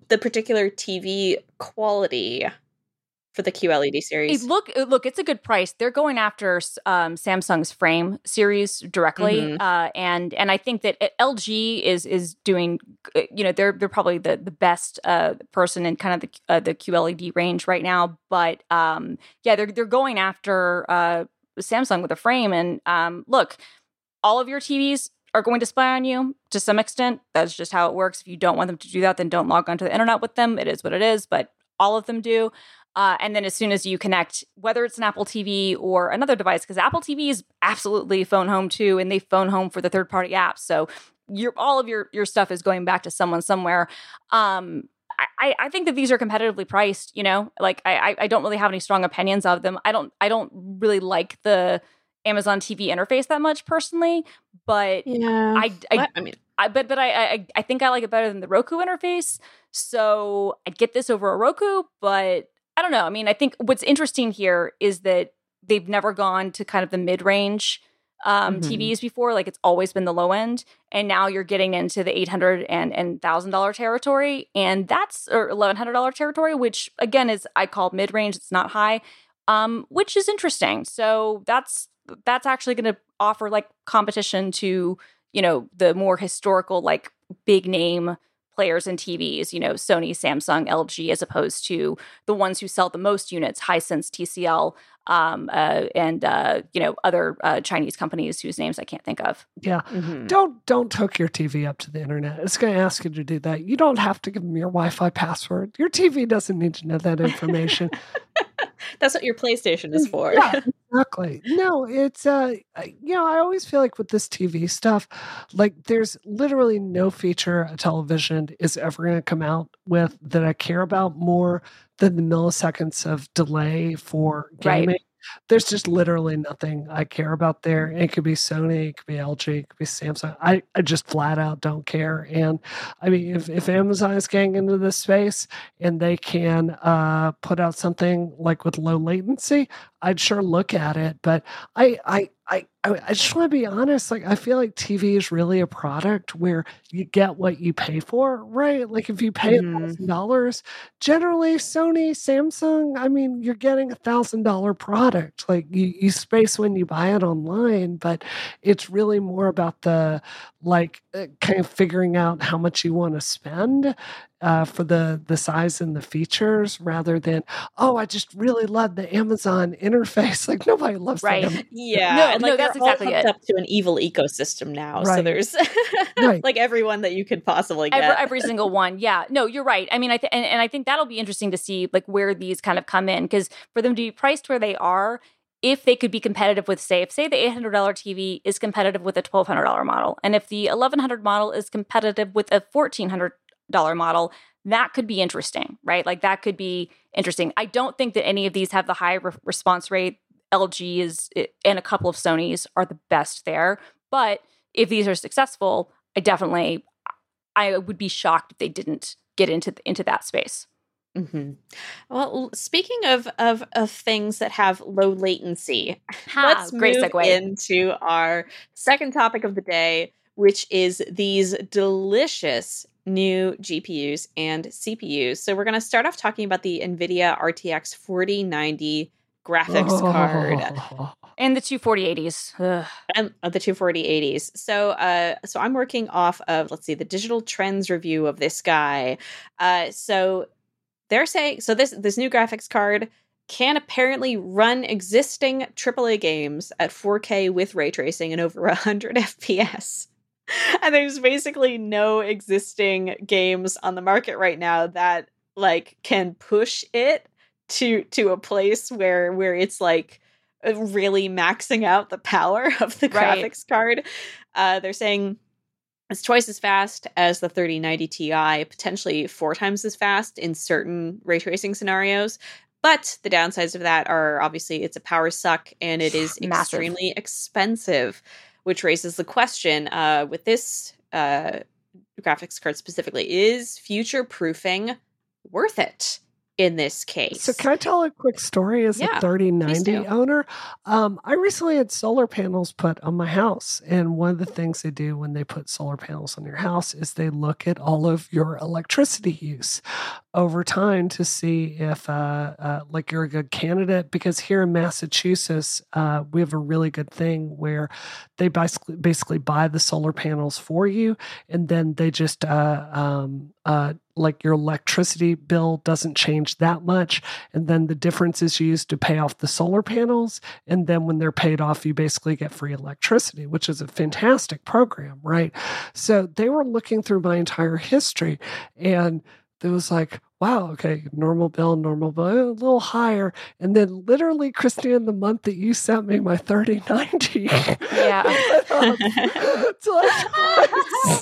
the particular TV quality for the QLED series. look, uh, look, it's a good price. They're going after um, Samsung's Frame series directly, mm-hmm. uh, and and I think that uh, LG is is doing, uh, you know, they're they're probably the the best uh, person in kind of the uh, the QLED range right now. But um, yeah, they're they're going after Samsung with a Frame, and um, look, all of your TVs are going to spy on you to some extent. That's just how it works. If you don't want them to do that, then don't log onto the internet with them. It is what it is, but all of them do. Uh, and then as soon as you connect, whether it's an Apple TV or another device, because Apple TV is absolutely phone home too, and they phone home for the third party apps. So your all of your your stuff is going back to someone somewhere. Um, I, I think that these are competitively priced. You know, like I I don't really have any strong opinions of them. I don't I don't really like the Amazon TV interface that much personally, but yeah, I I, I mean. I, but but I, I I think I like it better than the Roku interface. So I'd get this over a Roku, but I don't know. I mean, I think what's interesting here is that they've never gone to kind of the mid range um, mm-hmm. TVs before. Like it's always been the low end, and now you're getting into the eight hundred and and thousand dollar territory, and that's or eleven hundred dollar territory, which again is I call mid range. It's not high, um, which is interesting. So that's that's actually going to offer like competition to you know the more historical like big name players and TVs, you know, Sony, Samsung, LG, as opposed to the ones who sell the most units, Hisense, TCL, um, uh, and uh, you know other uh, Chinese companies whose names I can't think of. Yeah, mm-hmm. don't don't hook your TV up to the internet. It's going to ask you to do that. You don't have to give them your Wi-Fi password. Your TV doesn't need to know that information. That's what your PlayStation is for. yeah, exactly. No, it's uh you know, I always feel like with this TV stuff, like there's literally no feature a television is ever going to come out with that I care about more than the milliseconds of delay for gaming. Right. there's just literally nothing I care about there. It could be Sony, it could be LG, it could be Samsung. I, I just flat out don't care. And I mean, if, if Amazon is getting into this space and they can uh, put out something like with low latency, I'd sure look at it. But I, I, I, I just want to be honest. Like, I feel like TV is really a product where you get what you pay for, right? Like, if you pay a Mhm. thousand dollars, generally Sony, Samsung, I mean, you're getting a thousand dollar product. Like, you, you space when you buy it online, but it's really more about the like uh, kind of figuring out how much you want to spend uh, for the the size and the features rather than oh I just really love the Amazon interface like nobody loves Right. that. Yeah, No, and no, like that's they're all exactly it. up to an evil ecosystem now. So there's Right. like everyone that you could possibly get. Every, every single one. Yeah. No, you're right. I mean, I th- and, and I think that'll be interesting to see like where these kind of come in because for them to be priced where they are, if they could be competitive with, say, if say the eight hundred dollar TV is competitive with a twelve hundred dollar model, and if the 1100 model is competitive with a fourteen hundred dollar model, that could be interesting, right? Like that could be interesting. I don't think that any of these have the high re- response rate. LG is and a couple of Sony's are the best there, but if these are successful, I definitely I would be shocked if they didn't get into into that space. hmm Well, speaking of, of of things that have low latency, Ha, let's great move segue. into our second topic of the day, which is these delicious new GPUs and CPUs. So we're going to start off talking about the NVIDIA RTX 4090 graphics card. Oh. And the 24080s. And uh, the 24080s. So, uh, so I'm working off of let's see the digital trends review of this guy. Uh, so they're saying so this this new graphics card can apparently run existing AAA games at 4K with ray tracing and over 100 FPS. And there's basically no existing games on the market right now that like can push it to to a place where where it's like uh, really maxing out the power of the Right. graphics card. Uh, they're saying it's twice as fast as the 3090 Ti, potentially four times as fast in certain ray tracing scenarios. But the downsides of that are obviously it's a power suck and it is Massive. extremely expensive, which raises the question uh, with this uh, graphics card specifically is future proofing worth it in this case? So can I tell a quick story as Yeah, a 3090 do. owner? Um, I recently had solar panels put on my house. And one of the things they do when they put solar panels on your house is they look at all of your electricity use over time to see if uh, uh, like you're a good candidate because here in massachusetts uh, we have a really good thing where they basically basically buy the solar panels for you and then they just uh, um, uh, like your electricity bill doesn't change that much and then the difference is used to pay off the solar panels and then when they're paid off you basically get free electricity which is a fantastic program right? So they were looking through my entire history and it was like, wow, okay, normal bill, normal bill, a little higher. And then literally, Christine, the month that you sent me my 3090. Yeah.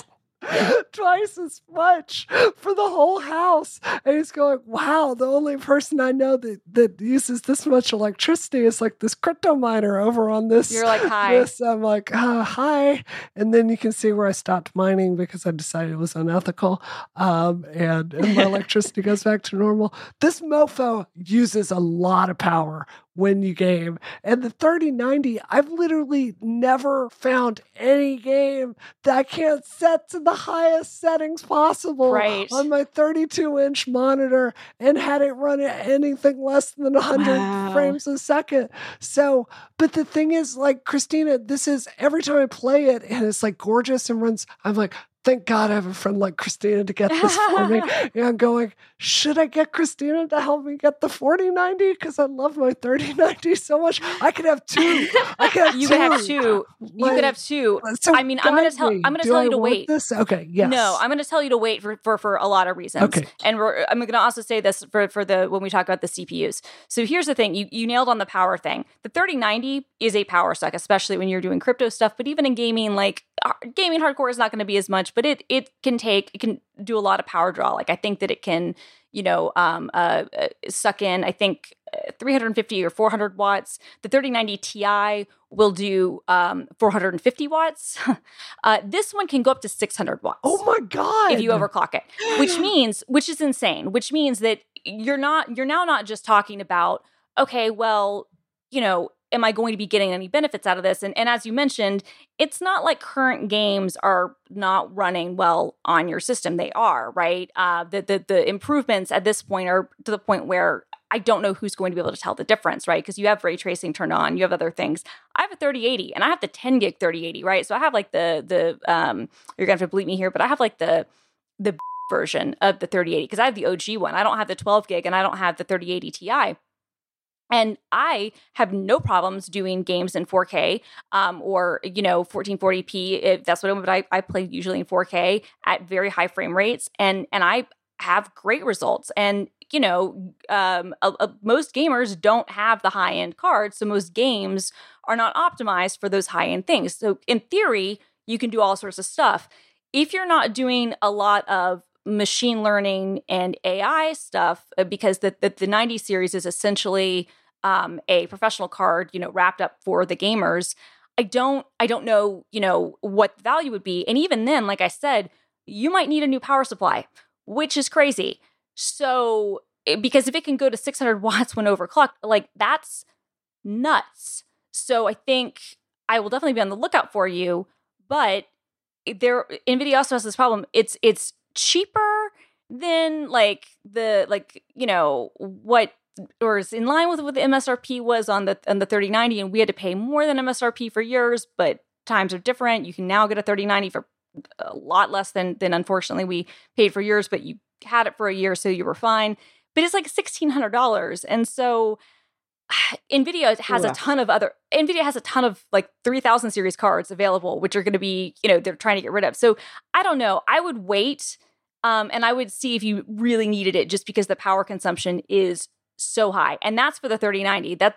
went up to like twice, as much for the whole house. And he's going, wow, the only person I know that, that uses this much electricity is like this crypto miner over on this. You're like, hi. This. I'm like, uh, hi. And then you can see where I stopped mining because I decided it was unethical. Um, and, and my electricity goes back to normal. This mofo uses a lot of power when you game. And the 3090, I've literally never found any game that I can't set to the highest settings possible Right. on my 32 inch monitor and had it run at anything less than 100 Wow. frames a second. So, but the thing is, like, Christina, this is every time I play it and it's like gorgeous and runs, I'm like, thank God I have a friend like Christina to get this for me. And I'm going, should I get Christina to help me get the 4090? Because I love my 3090 so much. I could have two. I could have You two. could have two. You could have two. so I mean, I'm gonna tell- I'm gonna tell I you to wait. This? Okay. Yes. No, I'm going to tell you to wait for, for for a lot of reasons. Okay. And we're, I'm going to also say this for for the when we talk about the CPUs. So here's the thing: you you nailed on the power thing. The 3090 is a power suck, especially when you're doing crypto stuff. But even in gaming, like uh, gaming hardcore is not going to be as much, but it it can take it can do a lot of power draw. Like I think that it can you know um uh, uh suck in. I think uh, 350 or 400 watts. The 3090 Ti will do um, 450 watts. uh, this one can go up to 600 watts. Oh my god! If you overclock it, which means, which is insane, which means that you're not, you're now not just talking about, okay, well, you know, am I going to be getting any benefits out of this? And, and as you mentioned, it's not like current games are not running well on your system. They are, right? Uh, the, the, the improvements at this point are to the point where I don't know who's going to be able to tell the difference, right? Because you have ray tracing turned on, you have other things. I have a 3080 and I have the 10 gig 3080, right? So I have like the the um you're gonna have to believe me here, but I have like the the version of the 3080 because I have the OG one. I don't have the 12 gig and I don't have the 3080 Ti. And I have no problems doing games in 4K um, or, you know, 1440p. If that's what I, I play usually in 4K at very high frame rates. And, and I have great results. And, you know, um, most gamers don't have the high end cards. So most games are not optimized for those high end things. So in theory, you can do all sorts of stuff. If you're not doing a lot of machine learning and AI stuff, uh, because the, the, the 90 series is essentially um, a professional card, you know, wrapped up for the gamers. I don't, I don't know, you know, what the value would be. And even then, like I said, you might need a new power supply, which is crazy. So, eh, because if it can go to 600 watts when overclocked, like that's nuts. So I think I will definitely be on the lookout for you. But there, NVIDIA also has this problem. It's it's cheaper than like the like you know what or is in line with what the MSRP was on the on the 3090, and we had to pay more than MSRP for years, but times are different. You can now get a 3090 for a lot less than than unfortunately we paid for years, but you had it for a year, so you were fine. But it's like sixteen hundred dollars, and so Nvidia has a ton of other Nvidia has a ton of like 3000 series cards available which are going to be, you know, they're trying to get rid of. So, I don't know. I would wait um, and I would see if you really needed it just because the power consumption is so high, and that's for the 3090. That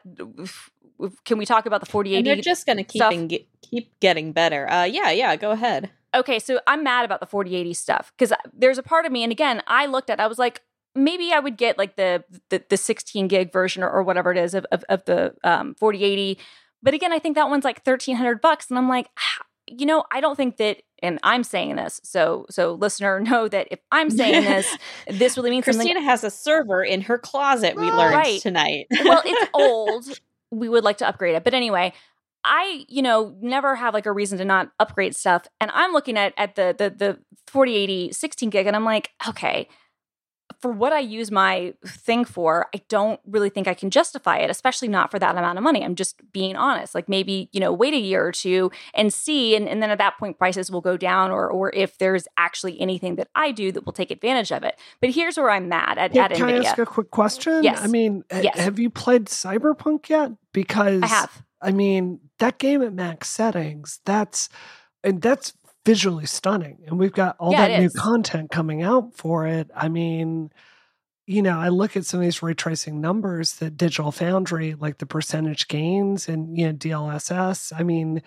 can we talk about the 4080? And they're just going to keep get, keep getting better. Uh, yeah, yeah. Go ahead. Okay, so I'm mad about the 4080 stuff because there's a part of me, and again, I looked at, I was like, maybe I would get like the the, the 16 gig version or, or whatever it is of of, of the um, 4080. But again, I think that one's like 1300 bucks, and I'm like, ah, you know, I don't think that and I'm saying this, so so listener know that if I'm saying this, this really means Christina something. has a server in her closet. We learned right. tonight. well, it's old. We would like to upgrade it, but anyway, I you know never have like a reason to not upgrade stuff, and I'm looking at at the the the 4080 16 gig, and I'm like, okay, for what I use my thing for, I don't really think I can justify it, especially not for that amount of money. I'm just being honest. Like maybe, you know, wait a year or two and see. And, and then at that point, prices will go down or or if there's actually anything that I do that will take advantage of it. But here's where I'm mad at, yeah, at can NVIDIA. I ask a quick question? Yes. I mean, yes. have you played Cyberpunk yet? Because I have. I mean, that game at max settings, that's and that's visually stunning. And we've got all yeah, that new content coming out for it. I mean, you know, I look at some of these ray tracing numbers that Digital Foundry, like the percentage gains and you know DLSS. I mean,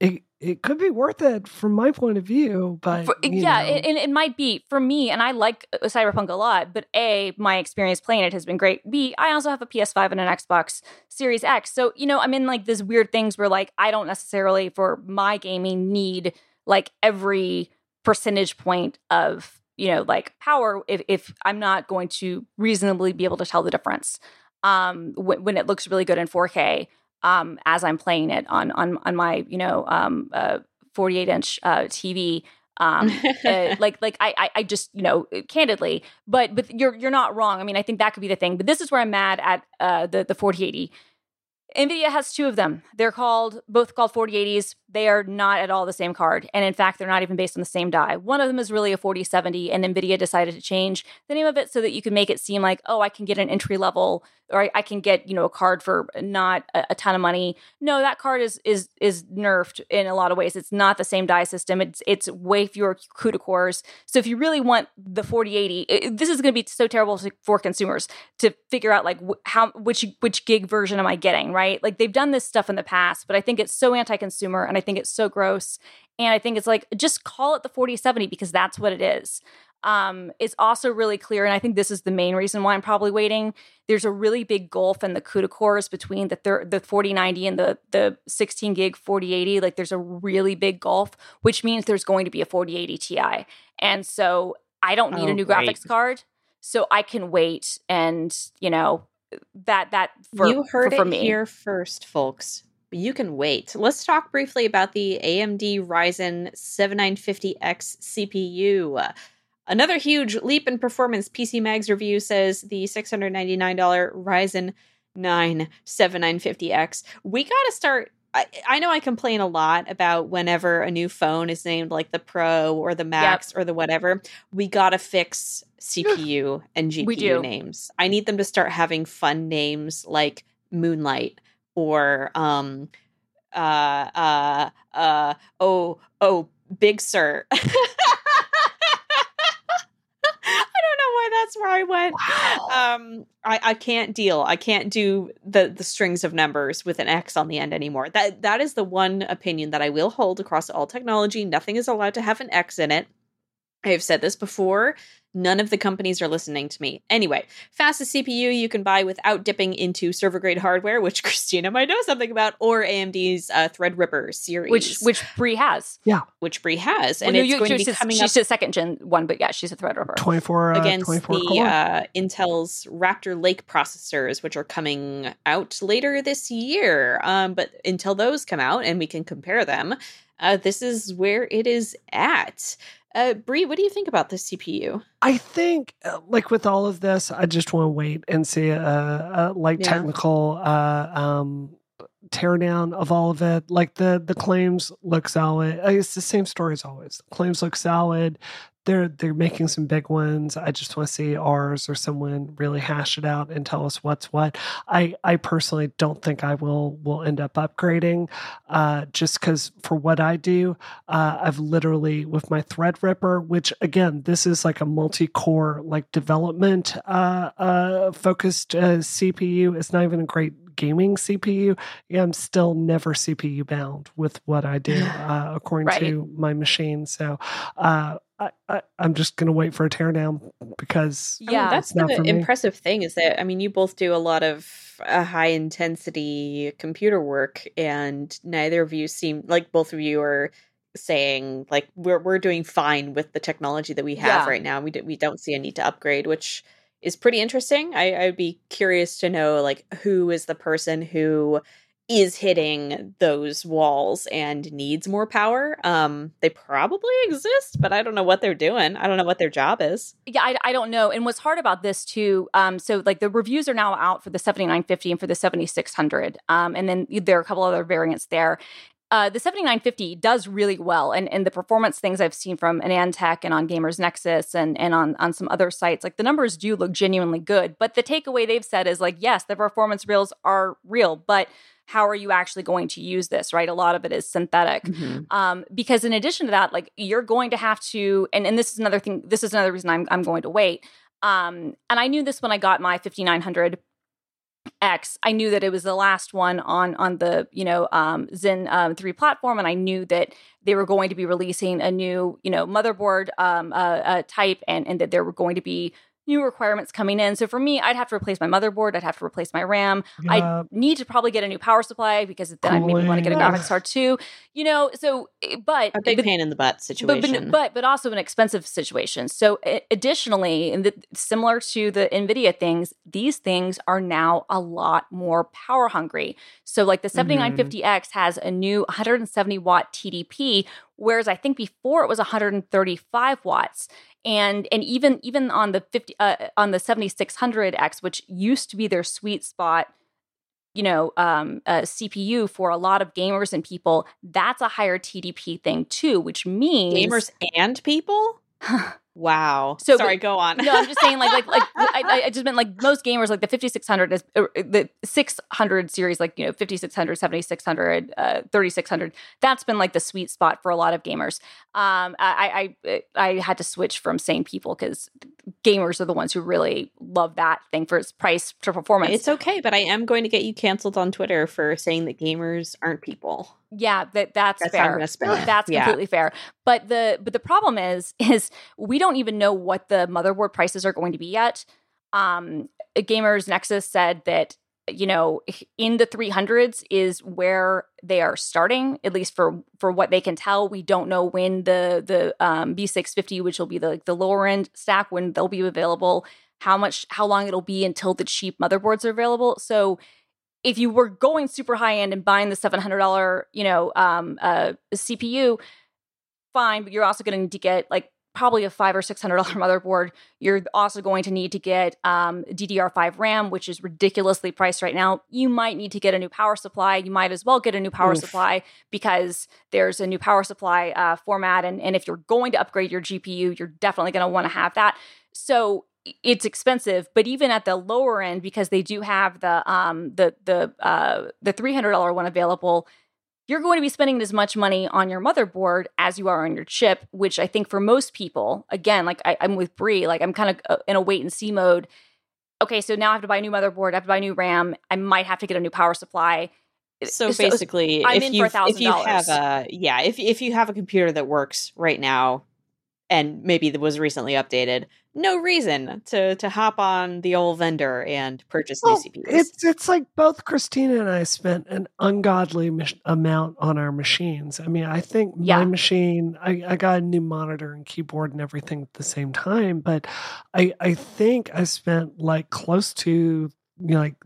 it it could be worth it from my point of view, but for, yeah, it, and it might be for me. And I like uh, Cyberpunk a lot, but a my experience playing it has been great. B I also have a PS5 and an Xbox Series X, so you know I'm in like this weird things where like I don't necessarily for my gaming need like every percentage point of you know like power if, if i'm not going to reasonably be able to tell the difference um when, when it looks really good in 4k um as i'm playing it on on on my you know um uh 48 inch uh tv um uh, like like I, I just you know candidly but but you're you're not wrong. I mean i think that could be the thing but this is where i'm mad at uh the the 4080 NVIDIA has two of them. They're called both called 4080s. They are not at all the same card. And in fact, they're not even based on the same die. One of them is really a 4070, and NVIDIA decided to change the name of it so that you can make it seem like, oh, I can get an entry level or I, I can get, you know, a card for not a, a, ton of money. No, that card is is is nerfed in a lot of ways. It's not the same die system. It's it's way fewer CUDA cores. So if you really want the 4080, it, this is going to be so terrible for consumers to figure out like how which which gig version am I getting, right? Like they've done this stuff in the past, but I think it's so anti-consumer and I think it's so gross. And I think it's like just call it the 4070 because that's what it is. um, it's also really clear, and I think this is the main reason why I'm probably waiting. There's a really big gulf in the CUDA cores between the thir- the 4090 and the the 16 gig 4080. Like there's a really big gulf, which means there's going to be a 4080 Ti, and so I don't need Oh, a new great. graphics card, so I can wait. And you know that that for, you heard for, for it me. here first, folks. You can wait. Let's talk briefly about the AMD Ryzen 7950X CPU. Another huge leap in performance. PC Mag's review says the $699 Ryzen 9 7950X. We got to start. I, I know I complain a lot about whenever a new phone is named like the Pro or the Max or the whatever. We got to fix CPU and GPU names. I need them to start having fun names like Moonlight or um uh uh uh oh oh Big Sur. that's where I went. Um I, I can't deal. I can't do the the strings of numbers with an X on the end anymore. That that is the one opinion that I will hold across all technology. Nothing is allowed to have an X in it. I have said this before. None of the companies are listening to me. Anyway, fastest CPU you can buy without dipping into server grade hardware, which Christina might know something about, or AMD's uh, Threadripper series, which which Brie has. Yeah, which Brie has, and no, it's you- going to be she's, coming she's up a second gen one, but yeah, she's a Threadripper. 24, uh, against 24 the uh, Intel's Raptor Lake processors, which are coming out later this year. Um, but until those come out and we can compare them, uh, this is where it is at. Uh, Brie, what do you think about this CPU? I think, uh, like with all of this, I just want to wait and see a, a like Yeah. technical uh, um, teardown of all of it. Like the the claims look solid. Uh, It's the same story as always. The claims look solid. They're they're making some big ones. I just want to see ours or someone really hash it out and tell us what's what. I I personally don't think I will will end up upgrading, uh, just because for what I do, uh, I've literally with my Threadripper, which again, this is like a multi-core like development uh, uh, focused uh, CPU. It's not even a great gaming CPU. Yeah, I'm still never CPU bound with what I do, uh, according Right. to my machine. So uh, I, I, I'm just gonna wait for a teardown because I mean, Yeah. that's not the for me. impressive thing is that I mean, you both do a lot of uh, high intensity computer work, and neither of you seem like both of you are saying like we're we're doing fine with the technology that we have Yeah. right now. We do, we don't see a need to upgrade, which is pretty interesting. I I'd be curious to know like who is the person who is hitting those walls and needs more power. Um, they probably exist, but I don't know what they're doing. I don't know what their job is. Yeah, I, I don't know. And what's hard about this too, um, so like the reviews are now out for the 7950 and for the 7600. Um, and then there are a couple other variants there. Uh, the 7950 does really well, and, and the performance things I've seen from AnandTech and on Gamers Nexus and, and on, on some other sites, like the numbers do look genuinely good. But the takeaway they've said is like, yes, the performance reels are real, but how are you actually going to use this, right? A lot of it is synthetic um, because in addition to that like you're going to have to and, and this is another thing this is another reason i'm, I'm going to wait um, and i knew this when i got my 5900 x i knew that it was the last one on on the you know um, zen um, 3 platform and i knew that they were going to be releasing a new you know motherboard um, uh, uh, type and and that there were going to be new requirements coming in so for me i'd have to replace my motherboard i'd have to replace my ram I uh, need to probably get a new power supply because then I maybe want to get a graphics card too. You know, so eh, but a big but, pain in the butt situation. but but but also an expensive situation. So additionally, and the, similar to the Nvidia things, these things are now a lot more power hungry. So like the 7950X has a new 170 watt TDP, whereas I think before it was 135 watts. And and even even on the 50 uh, on the 7600X, which used to be their sweet spot you know um, uh, cpu for a lot of gamers and people that's a higher tdp thing too which means gamers and people. Wow. So, Sorry, go on. no i'm just saying like like like I, I, just meant like most gamers, like the 5600 is uh, the 600 series, like, you know, 5600, 7600, uh, 3600. That's been like the sweet spot for a lot of gamers. Um, I, I, I had to switch from sane people because gamers are the ones who really love that thing for its price to performance. It's okay, but I am going to get you canceled on Twitter for saying that gamers aren't people. Yeah, that that's, that's fair. That's yeah. completely fair. But the but the problem is is we don't even know what the motherboard prices are going to be yet. Um, Gamers Nexus said that you know in the 300s is where they are starting at least for for what they can tell we don't know when the the um, b650 which will be the the lower end stack when they'll be available how much how long it'll be until the cheap motherboards are available so if you were going super high end and buying the $700 you know um, uh, cpu fine but you're also going to need to get like probably a five or six hundred dollar motherboard. You're also going to need to get um, ddr5 ram which is ridiculously priced right now. You might need to get a new power supply. You might as well get a new power Oof. supply because there's a new power supply uh, format and, and if you're going to upgrade your gpu you're definitely going to want to have that. So it's expensive, but even at the lower end, because they do have the um the the uh the three hundred dollar one available, you're going to be spending as much money on your motherboard as you are on your chip, which I think for most people, again, like I, am with Bree, like I'm kind of uh, in a wait and see mode. Okay, so now I have to buy a new motherboard, I have to buy a new RAM, I might have to get a new power supply. So, so basically, I'm if you if you have a yeah, if if you have a computer that works right now, and maybe that was recently updated, no reason to to hop on the old vendor and purchase well, new CPUs. It's it's like both Christina and I spent an ungodly mach- amount on our machines. I mean, I think yeah. my machine, I, I got a new monitor and keyboard and everything at the same time, but I I think I spent like close to you know, like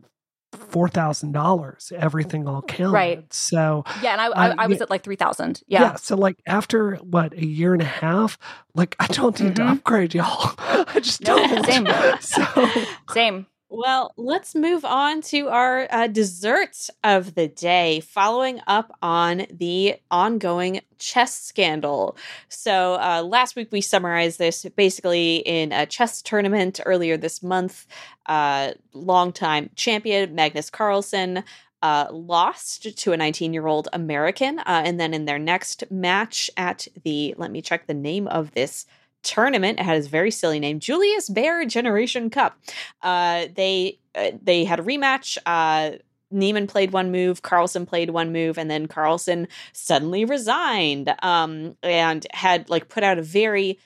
four thousand dollars, everything all counted. Right. So yeah, and I I, I was yeah, at like three thousand. Yeah. Yeah. So like after what a year and a half, like I don't need mm-hmm. to upgrade, y'all. I just don't. Same. so same. Well, let's move on to our uh, dessert of the day, following up on the ongoing chess scandal. So, uh, last week we summarized this basically in a chess tournament earlier this month. Uh, longtime champion Magnus Carlsen uh, lost to a 19 year old American. Uh, and then in their next match at the, let me check the name of this tournament. It had his very silly name, Julius Baer Generation Cup. Uh, they uh, they had a rematch. Uh, Niemann played one move, Carlsen played one move, and then Carlsen suddenly resigned um, and had like put out a very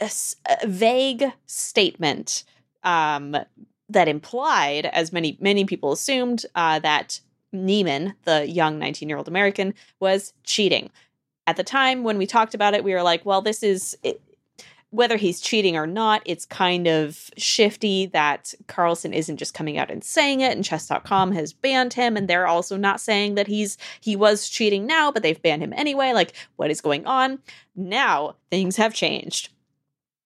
uh, vague statement um, that implied, as many many people assumed, uh, that Niemann, the young 19 year old American, was cheating. At the time when we talked about it, we were like, well, this is. Whether he's cheating or not, it's kind of shifty that Carlsen isn't just coming out and saying it, and chess.com has banned him, and they're also not saying that he's he was cheating now, but they've banned him anyway. Like, what is going on? Now things have changed.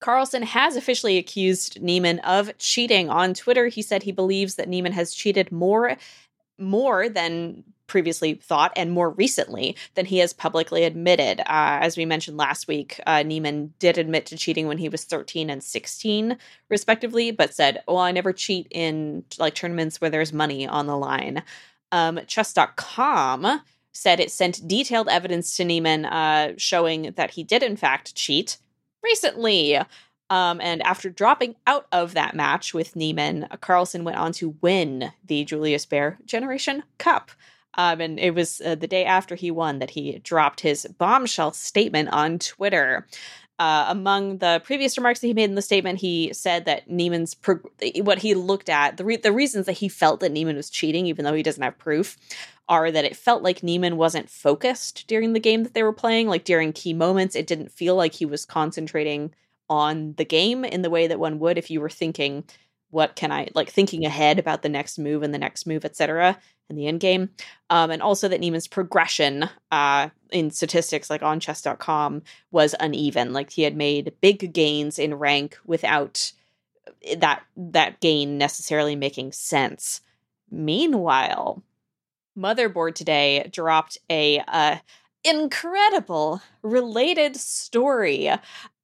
Carlsen has officially accused Niemann of cheating on Twitter. He said he believes that Niemann has cheated more more than previously thought and more recently than he has publicly admitted. Uh, as we mentioned last week, uh, Niemann did admit to cheating when he was 13 and 16, respectively, but said, Well, I never cheat in like tournaments where there's money on the line. Um, chess.com said it sent detailed evidence to Niemann uh, showing that he did, in fact, cheat recently. Um, and after dropping out of that match with Niemann, Carlsen went on to win the Julius Baer Generation Cup. Um, and it was uh, the day after he won that he dropped his bombshell statement on Twitter. Uh, among the previous remarks that he made in the statement, he said that Niemann's pro- what he looked at the re- the reasons that he felt that Niemann was cheating, even though he doesn't have proof, are that it felt like Niemann wasn't focused during the game that they were playing. Like during key moments, it didn't feel like he was concentrating on the game in the way that one would if you were thinking what can I like thinking ahead about the next move and the next move, etc. in the end game. Um, and also that Niemann's progression uh, in statistics like on chess.com was uneven. Like he had made big gains in rank without eh, that that gain necessarily making sense. Meanwhile, Motherboard today dropped a uh, incredible related story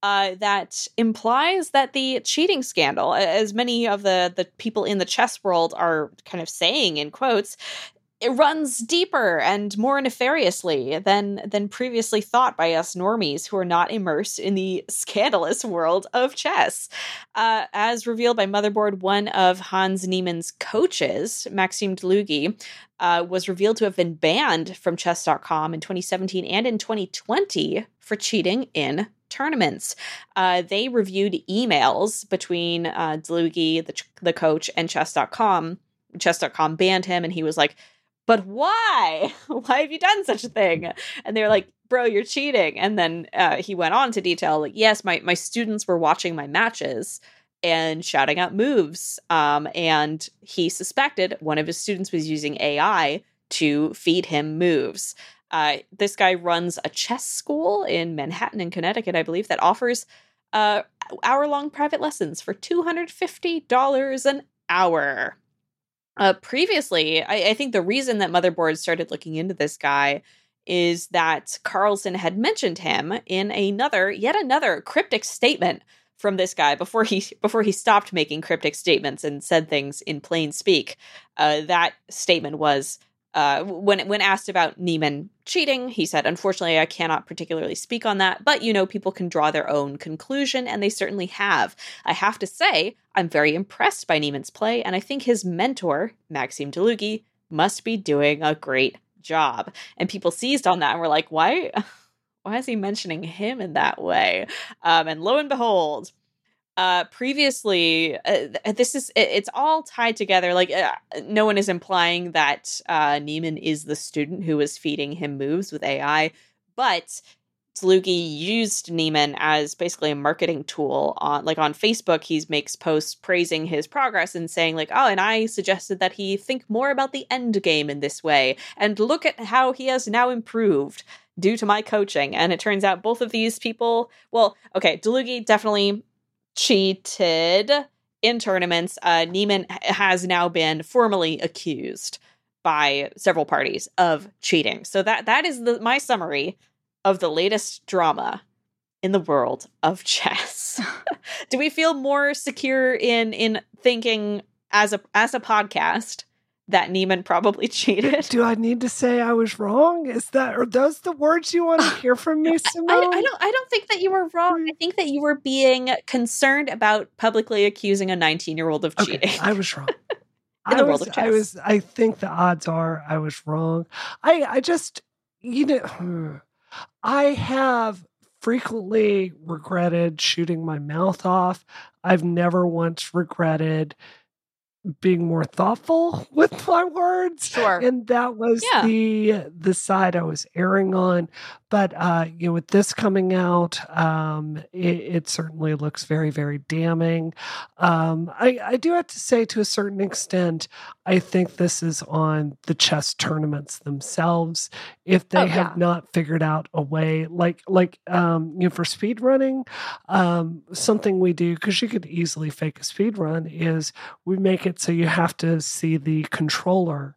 uh, that implies that the cheating scandal, as many of the the people in the chess world are kind of saying in quotes, it runs deeper and more nefariously than than previously thought by us normies who are not immersed in the scandalous world of chess. Uh, as revealed by Motherboard, one of Hans Niemann's coaches, Maxim Dlugy, uh, was revealed to have been banned from chess.com in 2017 and in 2020 for cheating in tournaments. Uh, they reviewed emails between uh, Dlugy, the, the coach, and chess.com. Chess.com banned him, and he was like, but why? Why have you done such a thing? And they were like, bro, you're cheating. And then uh, he went on to detail, like, yes, my, my students were watching my matches and shouting out moves. Um, and he suspected one of his students was using AI to feed him moves. Uh, this guy runs a chess school in Manhattan in Connecticut, I believe, that offers uh, hour long private lessons for $250 an hour. Uh, previously, I, I think the reason that Motherboard started looking into this guy is that Carlsen had mentioned him in another, yet another cryptic statement from this guy before he before he stopped making cryptic statements and said things in plain speak. Uh, that statement was uh, when when asked about Niemann cheating, he said, "Unfortunately, I cannot particularly speak on that, but you know, people can draw their own conclusion, and they certainly have. I have to say, I'm very impressed by Niemann's play, and I think his mentor, Maxim Dlugy, must be doing a great job." And people seized on that and were like, "Why?" Why is he mentioning him in that way? Um, and lo and behold, uh previously uh, this is it, it's all tied together like uh, no one is implying that uh Niemann is the student who was feeding him moves with AI but Dlugy used Niemann as basically a marketing tool on like on Facebook he makes posts praising his progress and saying like oh and I suggested that he think more about the end game in this way and look at how he has now improved due to my coaching. And it turns out both of these people well okay Dlugy definitely cheated in tournaments. Uh, Niemann has now been formally accused by several parties of cheating. So that that is the, my summary of the latest drama in the world of chess. Do we feel more secure in in thinking as a as a podcast that Niemann probably cheated. Do I need to say I was wrong? Is that are those the words you want to hear from me, Simone? I, I, don't. I don't think that you were wrong. I think that you were being concerned about publicly accusing a 19 year old of cheating. Okay, I was wrong. In I was, I was. I think the odds are I was wrong. I. I just. You know. I have frequently regretted shooting my mouth off. I've never once regretted being more thoughtful with my words. Sure. And that was yeah. the the side I was erring on. But uh, you know, with this coming out, um, it, it, certainly looks very, very damning. Um, I, I do have to say, to a certain extent, I think this is on the chess tournaments themselves. If they oh, have yeah. not figured out a way, like like um, you know, for speed running, um, something we do because you could easily fake a speed run is we make it so you have to see the controller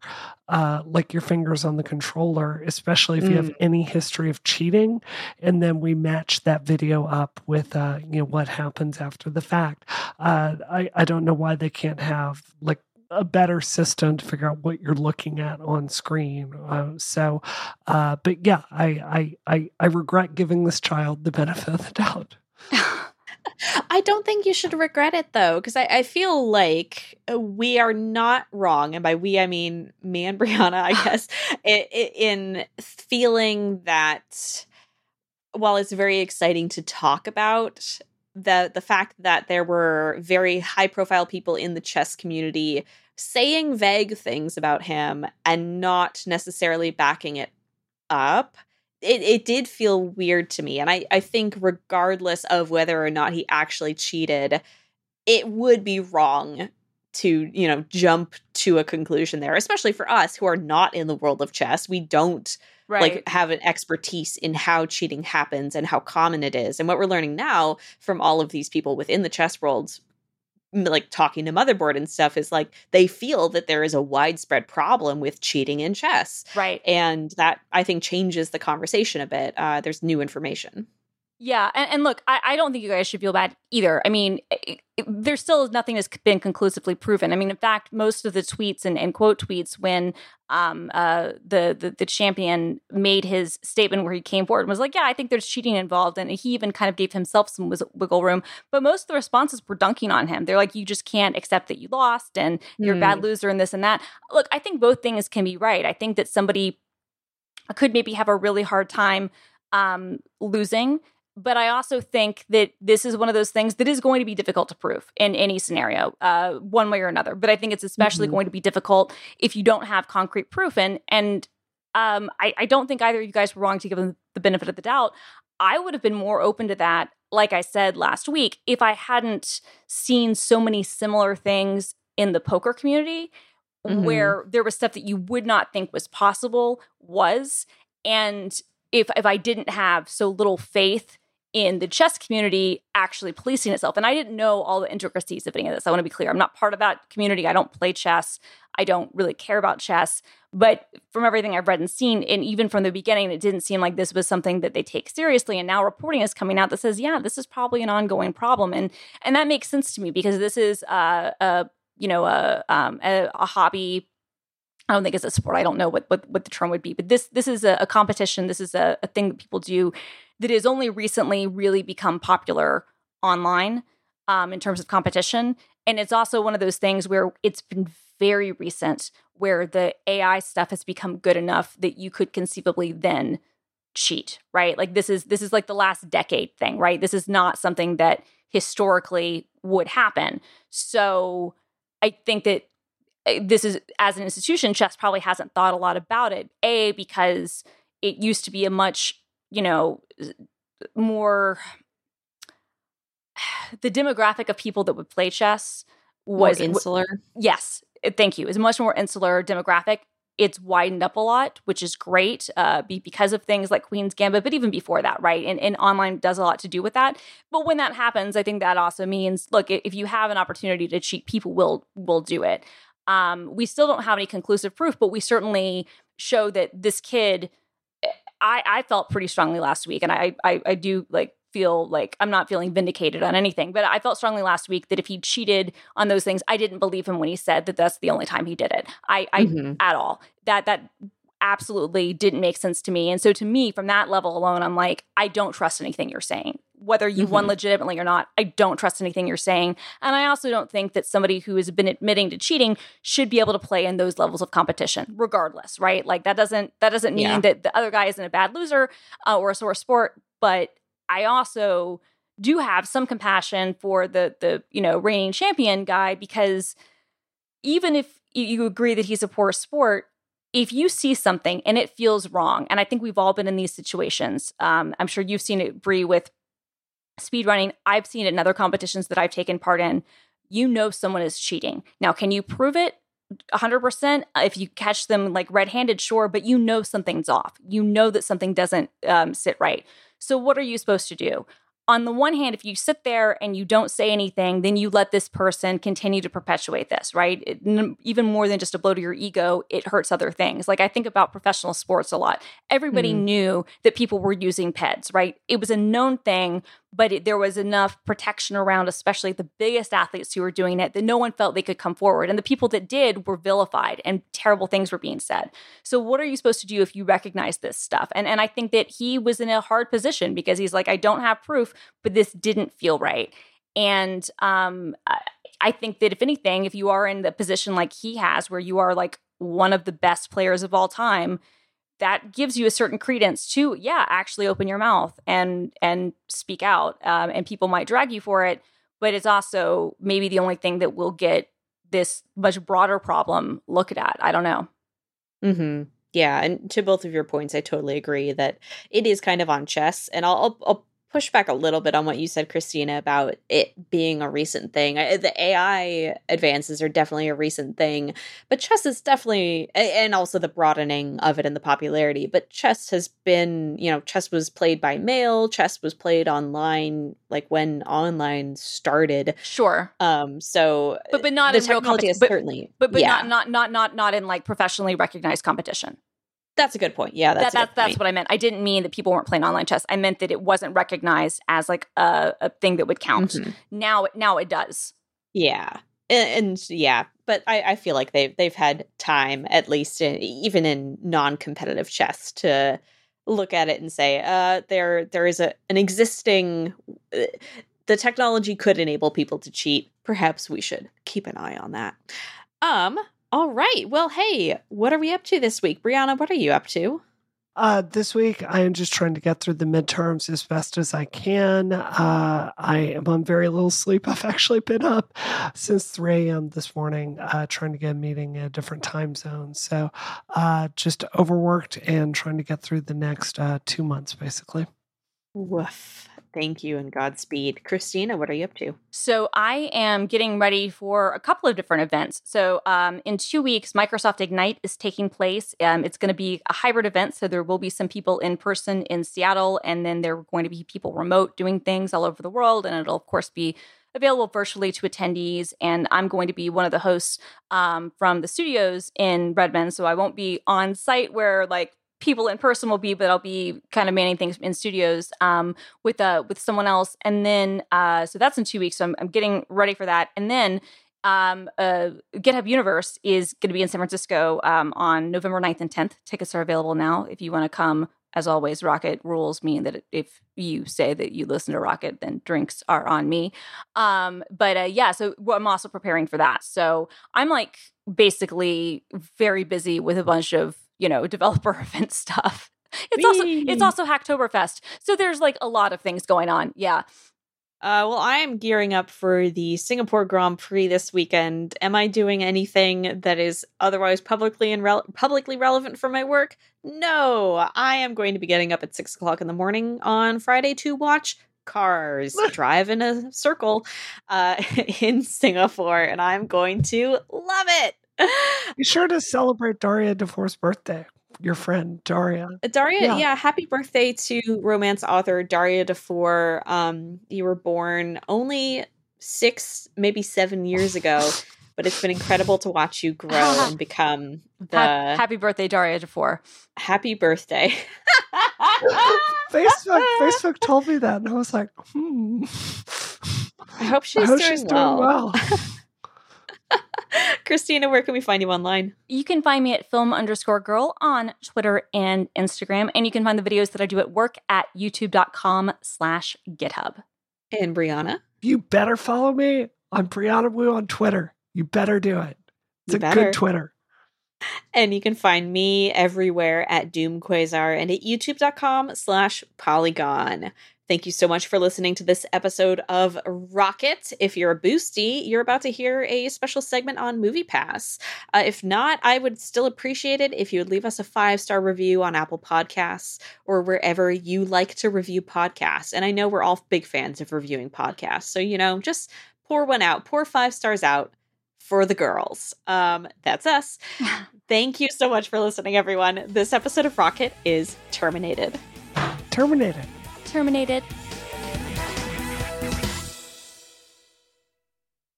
uh, like your fingers on the controller, especially if mm. you have mm. any history of cheating. And then we match that video up with, uh, you know, what happens after the fact. Uh, I, I don't know why they can't have like a better system to figure out what you're looking at on screen. Uh, so, uh, but yeah, I, I, I, I regret giving this child the benefit of the doubt. I don't think you should regret it though, because I, I, feel like uh, we are not wrong, and by we I mean me and Brianna, I guess, in feeling that while it's very exciting to talk about the the fact that there were very high profile people in the chess community saying vague things about him and not necessarily backing it up it, it did feel weird to me. And I, I think, regardless of whether or not he actually cheated, it would be wrong to, you know, jump to a conclusion there, especially for us who are not in the world of chess. We don't right. like have an expertise in how cheating happens and how common it is. And what we're learning now from all of these people within the chess world like talking to motherboard and stuff is like they feel that there is a widespread problem with cheating in chess. Right. And that i think changes the conversation a bit uh, there's new information yeah, and, and look, I, I, don't think you guys should feel bad either. I mean, it, it, there still nothing has been conclusively proven. I mean, in fact, most of the tweets and, and quote tweets when um, uh, the, the the champion made his statement where he came forward and was like, "Yeah, I think there's cheating involved," and he even kind of gave himself some wiggle room. But most of the responses were dunking on him. They're like, "You just can't accept that you lost, and you're mm. a bad hmm. loser, and this and that." Look, I think both things can be right. I think that somebody could maybe have a really hard time um, losing but I also think that this is one of those things that is going to be difficult to prove in any scenario, uh, one way or another. But I think it's especially mm-hmm. going to be difficult if you don't have concrete proof. And and um, I, I don't think either of you guys were wrong to give them the benefit of the doubt. I would have been more open to that, like I said last week, if I hadn't seen so many similar things in the poker community mm-hmm. where there was stuff that you would not think was possible was and if if I didn't have so little faith in the chess community actually policing itself. And I didn't know all the intricacies of any of this. I want to be clear. I'm not part of that community. I don't play chess. I don't really care about chess. But from everything I've read and seen, and even from the beginning, it didn't seem like this was something that they take seriously. And now reporting is coming out that says, yeah, this is probably an ongoing problem. And and that makes sense to me because this is uh, a you know a, um, a, a hobby I don't think it's a sport. I don't know what what, what the term would be, but this this is a, a competition. This is a, a, thing that people do that has only recently really become popular online um, in terms of competition. And it's also one of those things where it's been very recent where the AI stuff has become good enough that you could conceivably then cheat, right? Like this is this is like the last decade thing, right? This is not something that historically would happen. So I think that this is as an institution chess probably hasn't thought a lot about it a because it used to be a much you know, more the demographic of people that would play chess was more insular. W- yes, eh, thank you. It's a much more insular demographic. It's widened up a lot, which is great uh, because of things like Queen's Gambit, but even before that, right? And, and online does a lot to do with that. But when that happens, I think that also means, look, if you have an opportunity to cheat, people will will do it. Um, we still don't have any conclusive proof, but we certainly show that this kid I, I felt pretty strongly last week, and I, I, I do like feel like I'm not feeling vindicated on anything, but I felt strongly last week that if he cheated on those things, I didn't believe him when he said that that's the only time he did it. I, I mm-hmm. at all that that absolutely didn't make sense to me. And so to me, from that level alone, I'm like, I don't trust anything you're saying. Whether you mm-hmm. won legitimately or not, I don't trust anything you're saying. And I also don't think that somebody who has been admitting to cheating should be able to play in those levels of competition, regardless, right? Like that doesn't that doesn't mean yeah. that the other guy isn't a bad loser uh, or a sore sport. But I also do have some compassion for the the you know reigning champion guy because even if you agree that he's a poor sport, if you see something and it feels wrong, and I think we've all been in these situations. Um, I'm sure you've seen it, Brie, with speed running. I've seen it in other competitions that I've taken part in. You know someone is cheating. Now, can you prove it? 100% if you catch them like red-handed sure but you know something's off you know that something doesn't um, sit right so what are you supposed to do on the one hand, if you sit there and you don't say anything, then you let this person continue to perpetuate this, right? It, n- even more than just a blow to your ego, it hurts other things. Like I think about professional sports a lot. Everybody mm. knew that people were using PEDs, right? It was a known thing, but it, there was enough protection around, especially the biggest athletes who were doing it, that no one felt they could come forward. And the people that did were vilified and terrible things were being said. So, what are you supposed to do if you recognize this stuff? And, and I think that he was in a hard position because he's like, I don't have proof, but this didn't feel right. And um, I think that if anything, if you are in the position like he has, where you are like one of the best players of all time, that gives you a certain credence to yeah actually open your mouth and and speak out um, and people might drag you for it but it's also maybe the only thing that will get this much broader problem looked at i don't know mm-hmm. yeah and to both of your points i totally agree that it is kind of on chess and i'll, I'll push back a little bit on what you said, Christina, about it being a recent thing. The AI advances are definitely a recent thing, but chess is definitely, and also the broadening of it and the popularity. But chess has been, you know, chess was played by mail, chess was played online, like when online started. Sure. Um. So, but but not in real competition. Certainly, but but yeah. not not not not not in like professionally recognized competition. That's a good point. Yeah, that's that, that's, that's what I meant. I didn't mean that people weren't playing online chess. I meant that it wasn't recognized as like a, a thing that would count. Mm-hmm. Now, now it does. Yeah, and, and, yeah, but I, I feel like they've they've had time, at least in, even in non-competitive chess, to look at it and say, uh, there there is a an existing. Uh, the technology could enable people to cheat. Perhaps we should keep an eye on that. Um, all right. Well, hey, what are we up to this week? Brianna, what are you up to? Uh, this week, I am just trying to get through the midterms as best as I can. Uh, I am on very little sleep. I've actually been up since 3 a.m. this morning, uh, trying to get a meeting in a different time zone. So, uh, just overworked and trying to get through the next uh, two months, basically. Woof. Thank you and Godspeed. Christina, what are you up to? So, I am getting ready for a couple of different events. So, um, in two weeks, Microsoft Ignite is taking place. Um, it's going to be a hybrid event. So, there will be some people in person in Seattle, and then there are going to be people remote doing things all over the world. And it'll, of course, be available virtually to attendees. And I'm going to be one of the hosts um, from the studios in Redmond. So, I won't be on site where like people in person will be, but I'll be kind of manning things in studios um, with uh, with someone else. And then uh, so that's in two weeks. So I'm, I'm getting ready for that. And then um, uh, GitHub Universe is going to be in San Francisco um, on November 9th and 10th. Tickets are available now if you want to come. As always, Rocket rules mean that if you say that you listen to Rocket, then drinks are on me. Um, but uh, yeah, so I'm also preparing for that. So I'm like basically very busy with a bunch of you know, developer event stuff. It's Whee! also it's also Hacktoberfest. So there's like a lot of things going on. Yeah. Uh, well, I am gearing up for the Singapore Grand Prix this weekend. Am I doing anything that is otherwise publicly and re- publicly relevant for my work? No, I am going to be getting up at six o'clock in the morning on Friday to watch cars drive in a circle uh, in Singapore, and I'm going to love it. Be sure to celebrate Daria DeFore's birthday. Your friend Daria. Uh, Daria, yeah. yeah. happy birthday to romance author Daria DeFore. Um, you were born only six, maybe seven years ago, but it's been incredible to watch you grow and become the happy birthday, Daria DeFore. Happy birthday. Facebook Facebook told me that, and I was like, hmm. I hope she's, I hope doing, she's well. doing well. Christina, where can we find you online? You can find me at film underscore girl on Twitter and Instagram. And you can find the videos that I do at work at youtube.com slash GitHub. And Brianna? You better follow me. I'm Brianna Wu on Twitter. You better do it. It's you a better. good Twitter. And you can find me everywhere at Doom Quasar and at youtube.com slash polygon. Thank you so much for listening to this episode of Rocket. If you're a boosty, you're about to hear a special segment on MoviePass. Uh, if not, I would still appreciate it if you would leave us a five star review on Apple Podcasts or wherever you like to review podcasts. And I know we're all big fans of reviewing podcasts. So, you know, just pour one out, pour five stars out for the girls. Um, that's us. Thank you so much for listening, everyone. This episode of Rocket is terminated. Terminated terminated.